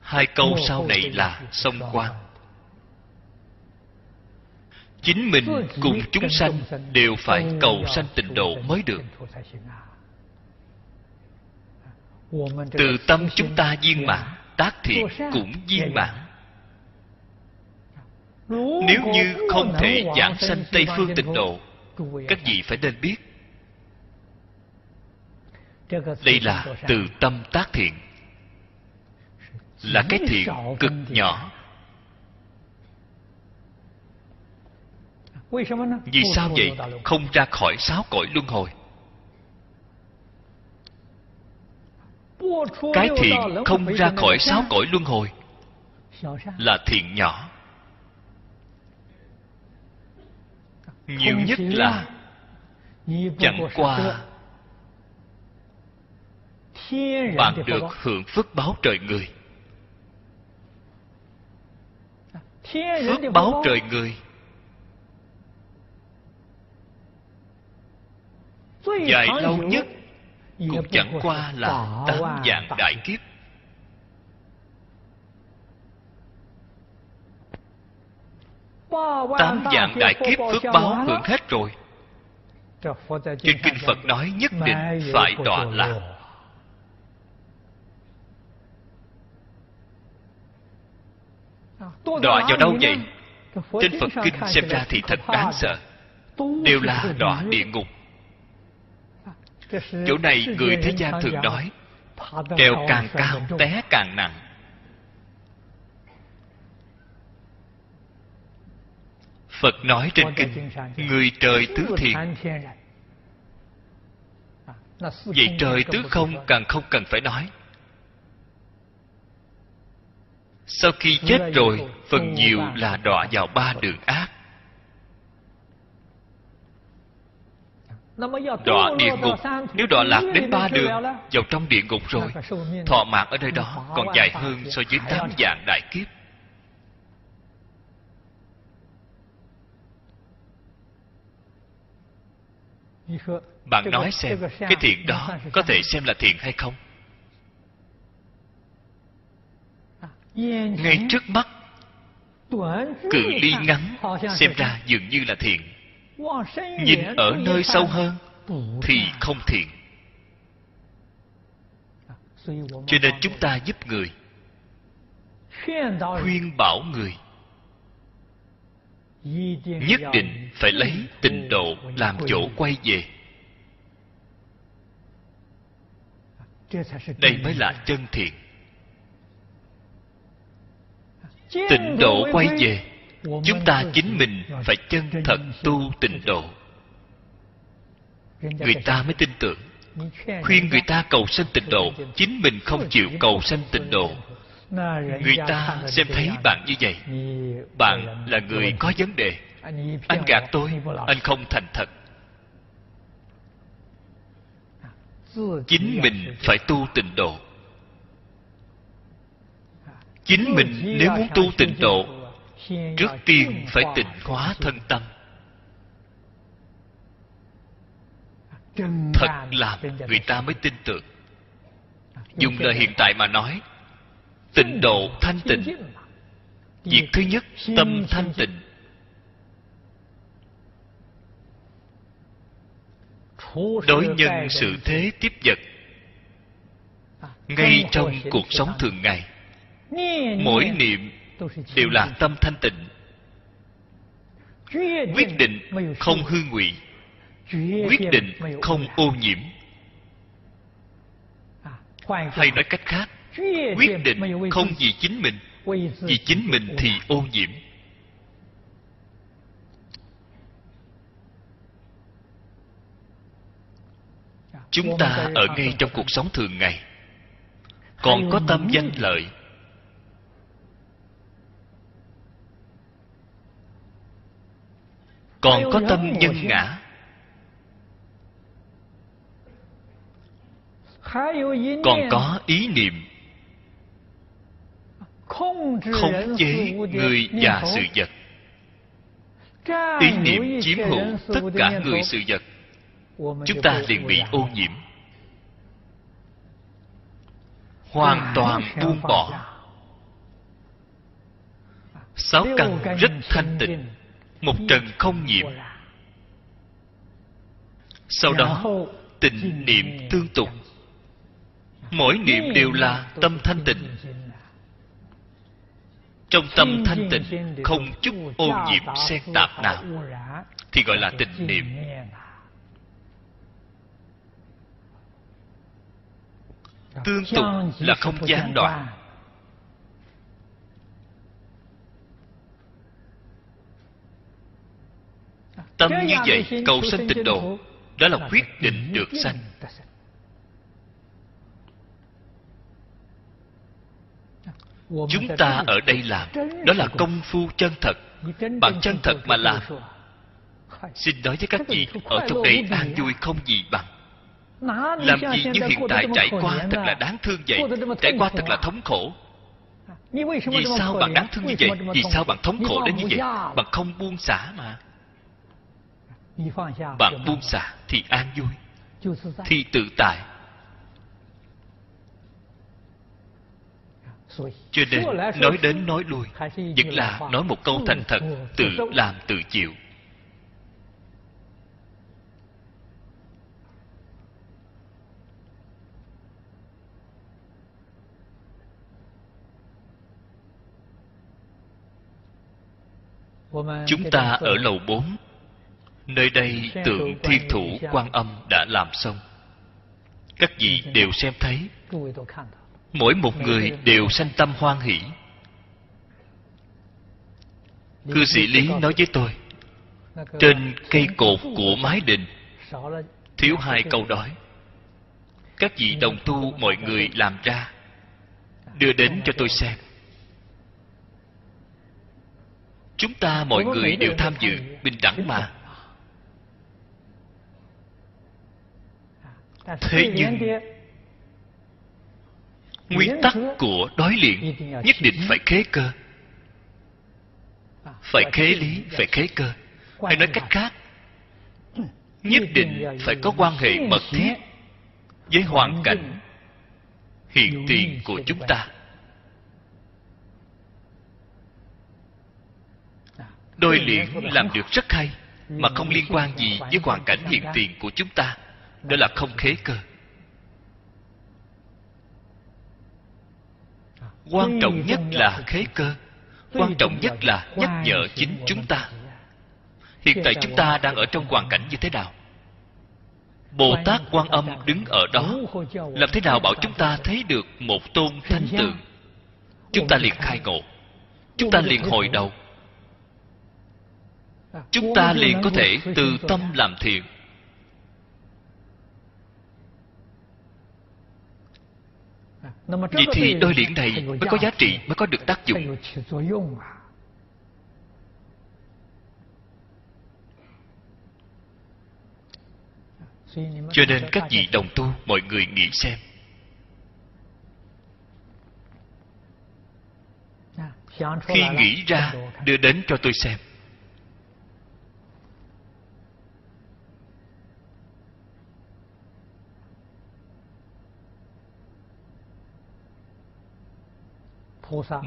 hai câu sau này là song quan. Chính mình cùng chúng sanh đều phải cầu sanh tịnh độ mới được. Từ tâm chúng ta viên mãn, tác thiện cũng viên mãn nếu như không thể giảng sanh tây phương tịnh độ các vị phải nên biết. Đây là từ tâm tác thiện. Là cái thiện cực nhỏ. Vì sao vậy? không ra khỏi sáu cõi luân hồi. Cái thiện không ra khỏi sáu cõi luân hồi là thiện nhỏ nhiều nhất là chẳng qua bạn được hưởng phước báo trời người. Phước báo trời người. Dài lâu nhất cũng chẳng qua là tám dạng đại kiếp tám dạng đại kiếp phước báo hưởng hết rồi. Trên kinh phật nói nhất định phải đọa lạc. Đọa vào đâu vậy? Trên phật kinh xem ra thì thật đáng sợ. Đều là đọa địa ngục. Chỗ này người thế gian thường nói treo càng cao té càng nặng phật nói trên kinh người trời tứ thiền vậy trời tứ không càng không cần phải nói. Sau khi chết rồi phần nhiều là đọa vào ba đường ác. Đọa địa ngục. nếu đọa lạc đến ba đường vào trong địa ngục rồi thọ mạng ở nơi đó còn dài hơn so với tám dạng đại kiếp bạn nói xem cái thiện đó có thể xem là thiện hay không? Ngay trước mắt cự ly ngắn xem ra dường như là thiện. Nhìn ở nơi sâu hơn thì không thiện. Cho nên chúng ta giúp người khuyên bảo người nhất định phải lấy tình độ làm chỗ quay về. Đây mới là chân thiện. Tịnh độ quay về. Chúng ta chính mình phải chân thật tu tịnh độ. Người ta mới tin tưởng. Khuyên người ta cầu sanh tịnh độ, chính mình không chịu cầu sanh tịnh độ người ta xem thấy bạn như vậy bạn là người có vấn đề. Anh gạt tôi anh không thành thật. Chính mình phải tu tịnh độ. Chính mình nếu muốn tu tịnh độ trước tiên phải tịnh hóa thân tâm. Thật làm người ta mới tin tưởng. Dùng lời hiện tại mà nói tịnh độ thanh tịnh. Việc thứ nhất, tâm thanh tịnh. Đối nhân sự thế tiếp vật. Ngay trong cuộc sống thường ngày, mỗi niệm đều là tâm thanh tịnh. Quyết định không hư ngụy, quyết định không ô nhiễm. Hay nói cách khác quyết định không vì chính mình, vì chính mình thì ô nhiễm. Chúng ta ở ngay trong cuộc sống thường ngày, còn có tâm danh lợi. Còn có tâm nhân ngã. Còn có ý niệm khống chế người và sự vật. Ý niệm chiếm hữu tất cả người sự vật. chúng ta liền bị ô nhiễm. Hoàn toàn buông bỏ. sáu căn rất thanh tịnh. một trần không nhiễm. Sau đó tình niệm tương tục. Mỗi niệm đều là tâm thanh tịnh trong tâm thanh tịnh không chút ô nhiễm xen tạp nào. thì gọi là tịnh niệm. tương tục là không gián đoạn. tâm như vậy cầu sanh tịnh độ đó là quyết định được sanh chúng ta ở đây làm, đó là công phu chân thật. Bằng chân thật mà làm. Xin nói với các vị, ở trong đây an vui không gì bằng. Làm gì như hiện tại trải qua thật là đáng thương vậy, trải qua thật là thống khổ. Vì sao bạn đáng thương như vậy? Vì sao bạn thống khổ đến như vậy? Bạn không buông xả mà. Bạn buông xả thì an vui, thì tự tại. Cho nên nói đến nói lui vẫn là nói một câu thành thật tự làm tự chịu. Chúng ta ở lầu bốn. Nơi đây tượng thiên thủ quan âm đã làm xong. Các vị đều xem thấy mỗi một người đều sanh tâm hoan hỷ. Cư sĩ lý nói với tôi, trên cây cột của mái đình, thiếu hai câu đói các vị đồng tu mọi người làm ra, đưa đến cho tôi xem. Chúng ta mọi người đều tham dự, bình đẳng mà. Thế nhưng nguyên tắc của đối luyện nhất định phải khế cơ. Phải khế lý, phải khế cơ. Hay nói cách khác, nhất định phải có quan hệ mật thiết với hoàn cảnh, hiện tiền của chúng ta. Đôi luyện làm được rất hay, mà không liên quan gì với hoàn cảnh hiện tiền của chúng ta. Đó là không khế cơ. Quan trọng nhất là khế cơ quan trọng nhất là nhắc nhở chính chúng ta. hiện tại chúng ta đang ở trong hoàn cảnh như thế nào? Bồ tát quan âm đứng ở đó. Làm thế nào bảo chúng ta thấy được một tôn thanh tượng chúng ta liền khai ngộ. chúng ta liền hồi đầu. Chúng ta liền có thể từ tâm làm thiện Vậy thì đôi liễn này mới có giá trị, mới có được tác dụng. Cho nên các vị đồng tu, mọi người nghĩ xem. Khi nghĩ ra, đưa đến cho tôi xem.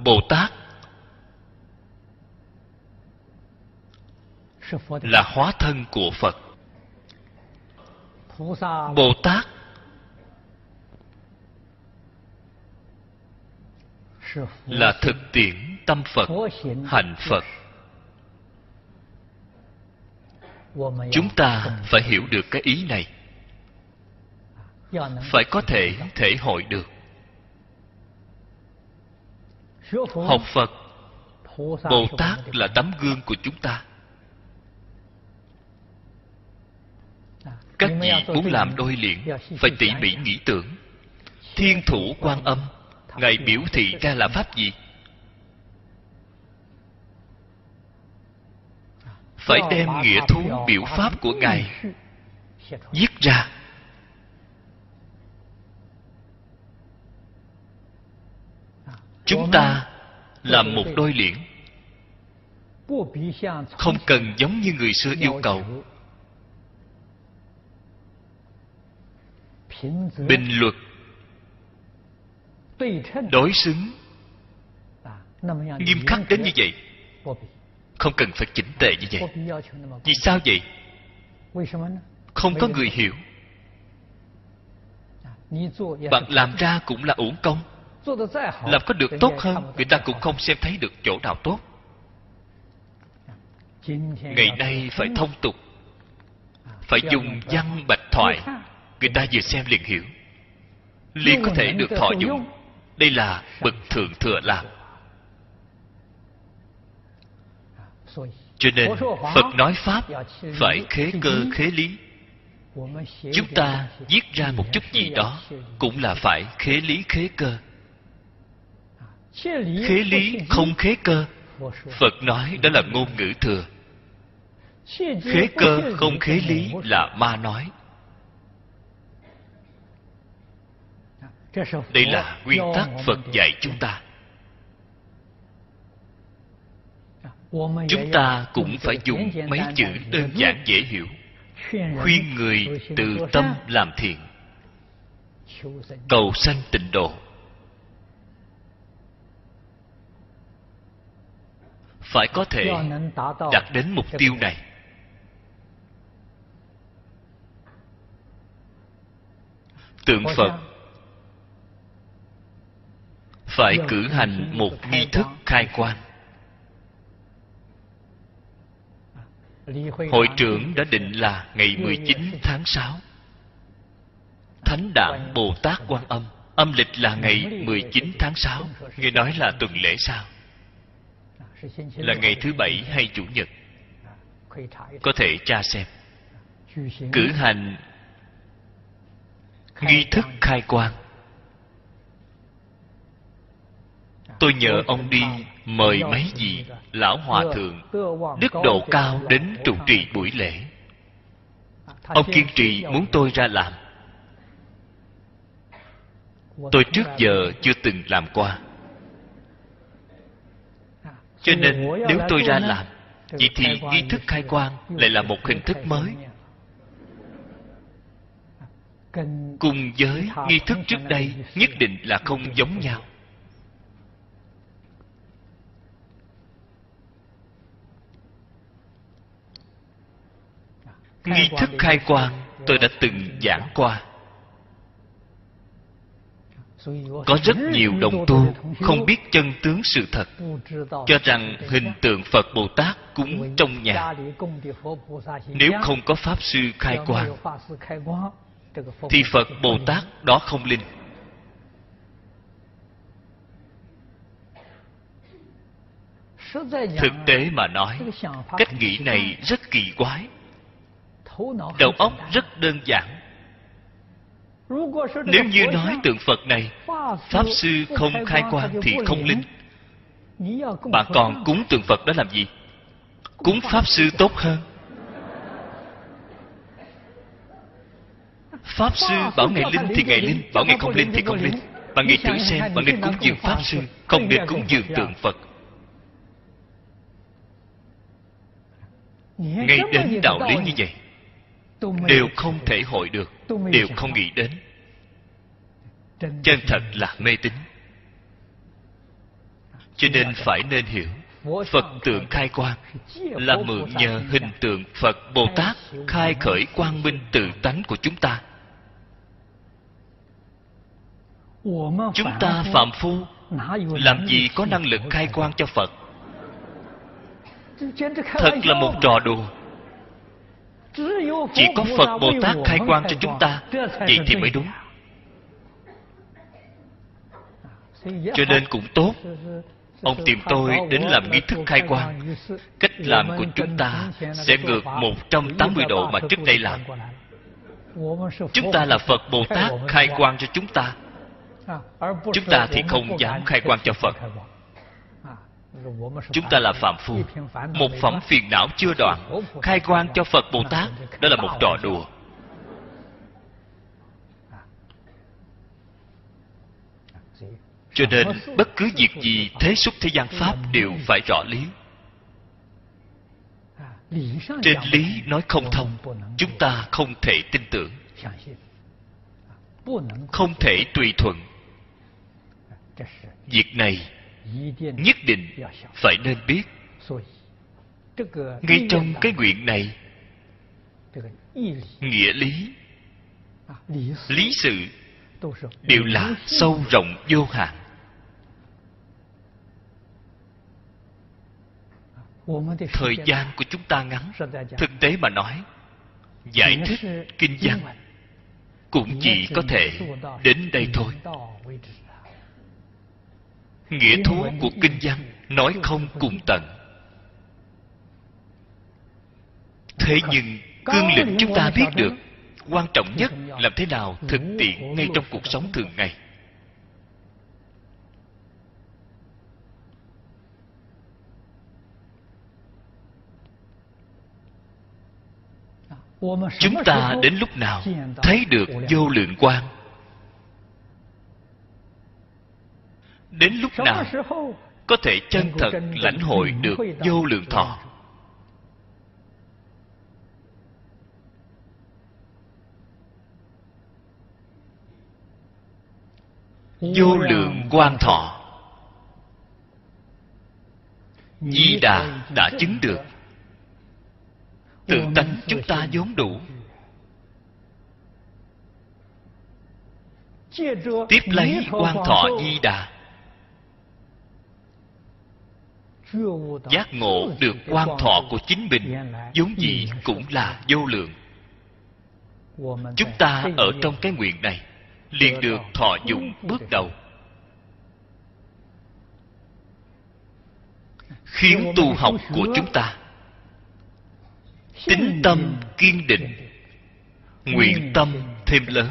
Bồ Tát。là hóa thân của Phật. Bồ Tát。là thực tiễn tâm Phật, hành Phật. Chúng ta phải hiểu được cái ý này. Phải có thể thể hội được học phật bồ tát là tấm gương của chúng ta. Các vị muốn làm đôi liền, phải tỉ mỉ nghĩ tưởng. Thiên thủ quan âm, ngài biểu thị ra là pháp gì? Phải đem nghĩa thú biểu pháp của ngài viết ra. Chúng ta làm một đôi liễn. Không cần giống như người xưa yêu cầu. Bình luật, đối xứng, nghiêm khắc đến như vậy. Không cần phải chỉnh tề như vậy. Vì sao vậy? Không có người hiểu. Bạn làm ra cũng là uổng công làm có được tốt hơn người ta cũng không xem thấy được chỗ nào tốt. ngày nay phải thông tục phải dùng văn bạch thoại. Người ta vừa xem liền hiểu. Liền có thể được thọ dụng. Đây là bậc thượng thừa làm. Cho nên phật nói pháp phải khế cơ khế lý. Chúng ta viết ra một chút gì đó cũng là phải khế lý khế cơ khế lý không khế cơ. Phật nói đó là ngôn ngữ thừa. Khế cơ không khế lý là ma nói. Đây là nguyên tắc phật dạy chúng ta. Chúng ta cũng phải dùng mấy chữ đơn giản dễ hiểu. Khuyên người từ tâm làm thiện. Cầu sanh tịnh độ phải có thể đạt đến mục tiêu này. Tượng phật phải cử hành một nghi thức khai quan Hội trưởng đã định là ngày 19 tháng 6 Thánh đản Bồ Tát Quan Âm Âm lịch là ngày 19 tháng 6 Nghe nói là tuần lễ sao là ngày thứ bảy hay chủ nhật? Có thể tra xem. Cử hành Nghi thức khai quan Tôi nhờ ông đi mời mấy vị lão hòa thượng, đức độ cao đến trụ trì buổi lễ. Ông kiên trì muốn tôi ra làm. Tôi trước giờ chưa từng làm qua cho nên, nếu tôi ra làm, vậy thì nghi thức khai quang lại là một hình thức mới. Cùng với nghi thức trước đây, nhất định là không giống nhau. Nghi thức khai quang tôi đã từng giảng qua có rất nhiều đồng tu không biết chân tướng sự thật cho rằng hình tượng phật bồ tát cúng trong nhà. Nếu không có pháp sư khai quang thì phật bồ tát đó không linh. Thực tế mà nói cách nghĩ này rất kỳ quái. Đầu óc rất đơn giản nếu như nói tượng phật này pháp sư không khai quang thì không linh. Bạn còn cúng tượng phật đó làm gì? Cúng pháp sư tốt hơn. Pháp sư bảo ngày linh thì ngày linh bảo ngày không linh thì không linh. Bạn nghĩ thử xem bạn nên cúng dường pháp sư không nên cúng dường tượng phật. Ngay đến đạo lý như vậy đều không thể hội được. Đều không nghĩ đến. Chân thật là mê tín. Cho nên phải nên hiểu phật tượng khai quang là mượn nhờ hình tượng phật bồ tát khai khởi quang minh tự tánh của chúng ta. Chúng ta phạm phu làm gì có năng lực khai quang cho phật? Thật là một trò đùa chỉ có phật bồ tát khai quang cho chúng ta, vậy thì mới đúng. Cho nên cũng tốt. Ông tìm tôi đến làm nghi thức khai quang. Cách làm của chúng ta sẽ ngược 180 độ mà trước đây làm. Chúng ta là phật bồ tát khai quang cho chúng ta. Chúng ta thì không dám khai quang cho phật chúng ta là phạm phu một phẩm phiền não chưa đoạn khai quang cho phật bồ tát đó là một trò đùa. Cho nên bất cứ việc gì thế xuất thế gian pháp đều phải rõ lý. Trên lý nói không thông chúng ta không thể tin tưởng. Không thể tùy thuận. Việc này nhất định phải nên biết. Ngay trong cái nguyện này nghĩa lý lý sự. đều là sâu rộng vô hạn. Thời gian của chúng ta ngắn. Thực tế mà nói giải thích kinh văn cũng chỉ có thể đến đây thôi nghĩa thú của kinh văn nói không cùng tận. Thế nhưng, cương lĩnh chúng ta biết được, quan trọng nhất làm thế nào thực tiễn ngay trong cuộc sống thường ngày. Chúng ta đến lúc nào thấy được vô lượng quan đến lúc nào có thể chân thật lãnh hội được vô lượng thọ? Vô lượng quan thọ. Di đà đã chứng được. Tự tánh chúng ta vốn đủ. tiếp lấy quan thọ di đà giác ngộ được quan thọ của chính mình, vốn dĩ cũng là vô lượng. Chúng ta ở trong cái nguyện này, liền được thọ dụng bước đầu. Khiến tu học của chúng ta tính tâm kiên định, nguyện tâm thêm lớn.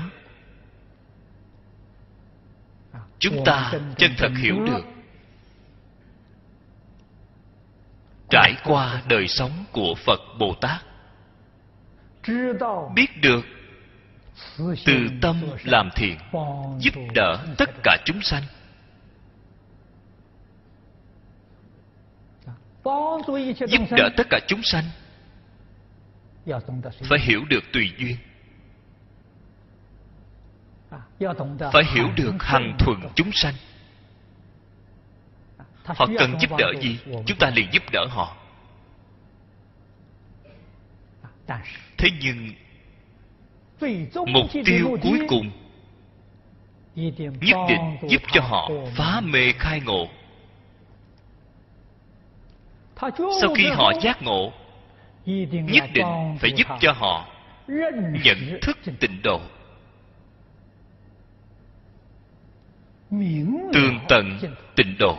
Chúng ta chân thật hiểu được trải qua đời sống của phật bồ tát. Biết được từ tâm làm thiện, giúp đỡ tất cả chúng sanh. Giúp đỡ tất cả chúng sanh phải hiểu được tùy duyên. Phải hiểu được hằng thuận chúng sanh họ cần giúp đỡ gì? chúng ta liền giúp đỡ họ. Thế nhưng mục tiêu cuối cùng nhất định giúp cho họ phá mê khai ngộ. Sau khi họ giác ngộ nhất định phải giúp cho họ nhận thức tịnh độ. Tường tận tịnh độ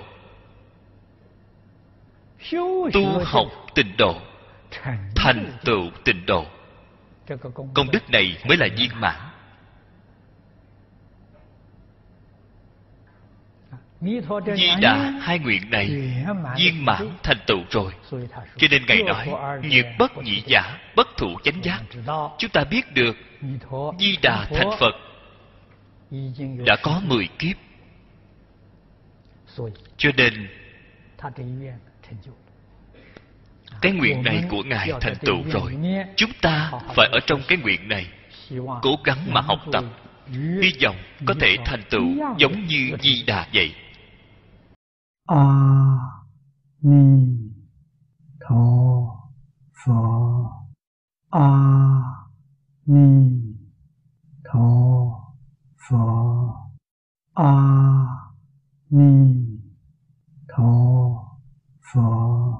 tu học tịnh độ thành tựu. tịnh độ. Công đức. này mới là viên mãn. Di Đà hai nguyện này viên mãn thành tựu rồi. Cho nên Ngài nói Nhiệt bất nhị giả Bất thụ chánh giác. Chúng ta biết được Di Đà thành Phật Đã có mười kiếp. Cho nên cái nguyện này của ngài thành tựu rồi. Chúng ta phải ở trong cái nguyện này, cố gắng mà học tập. Hy vọng có thể thành tựu giống như di đà vậy. A ni tho pho. A ni tho pho. A ni tho そ。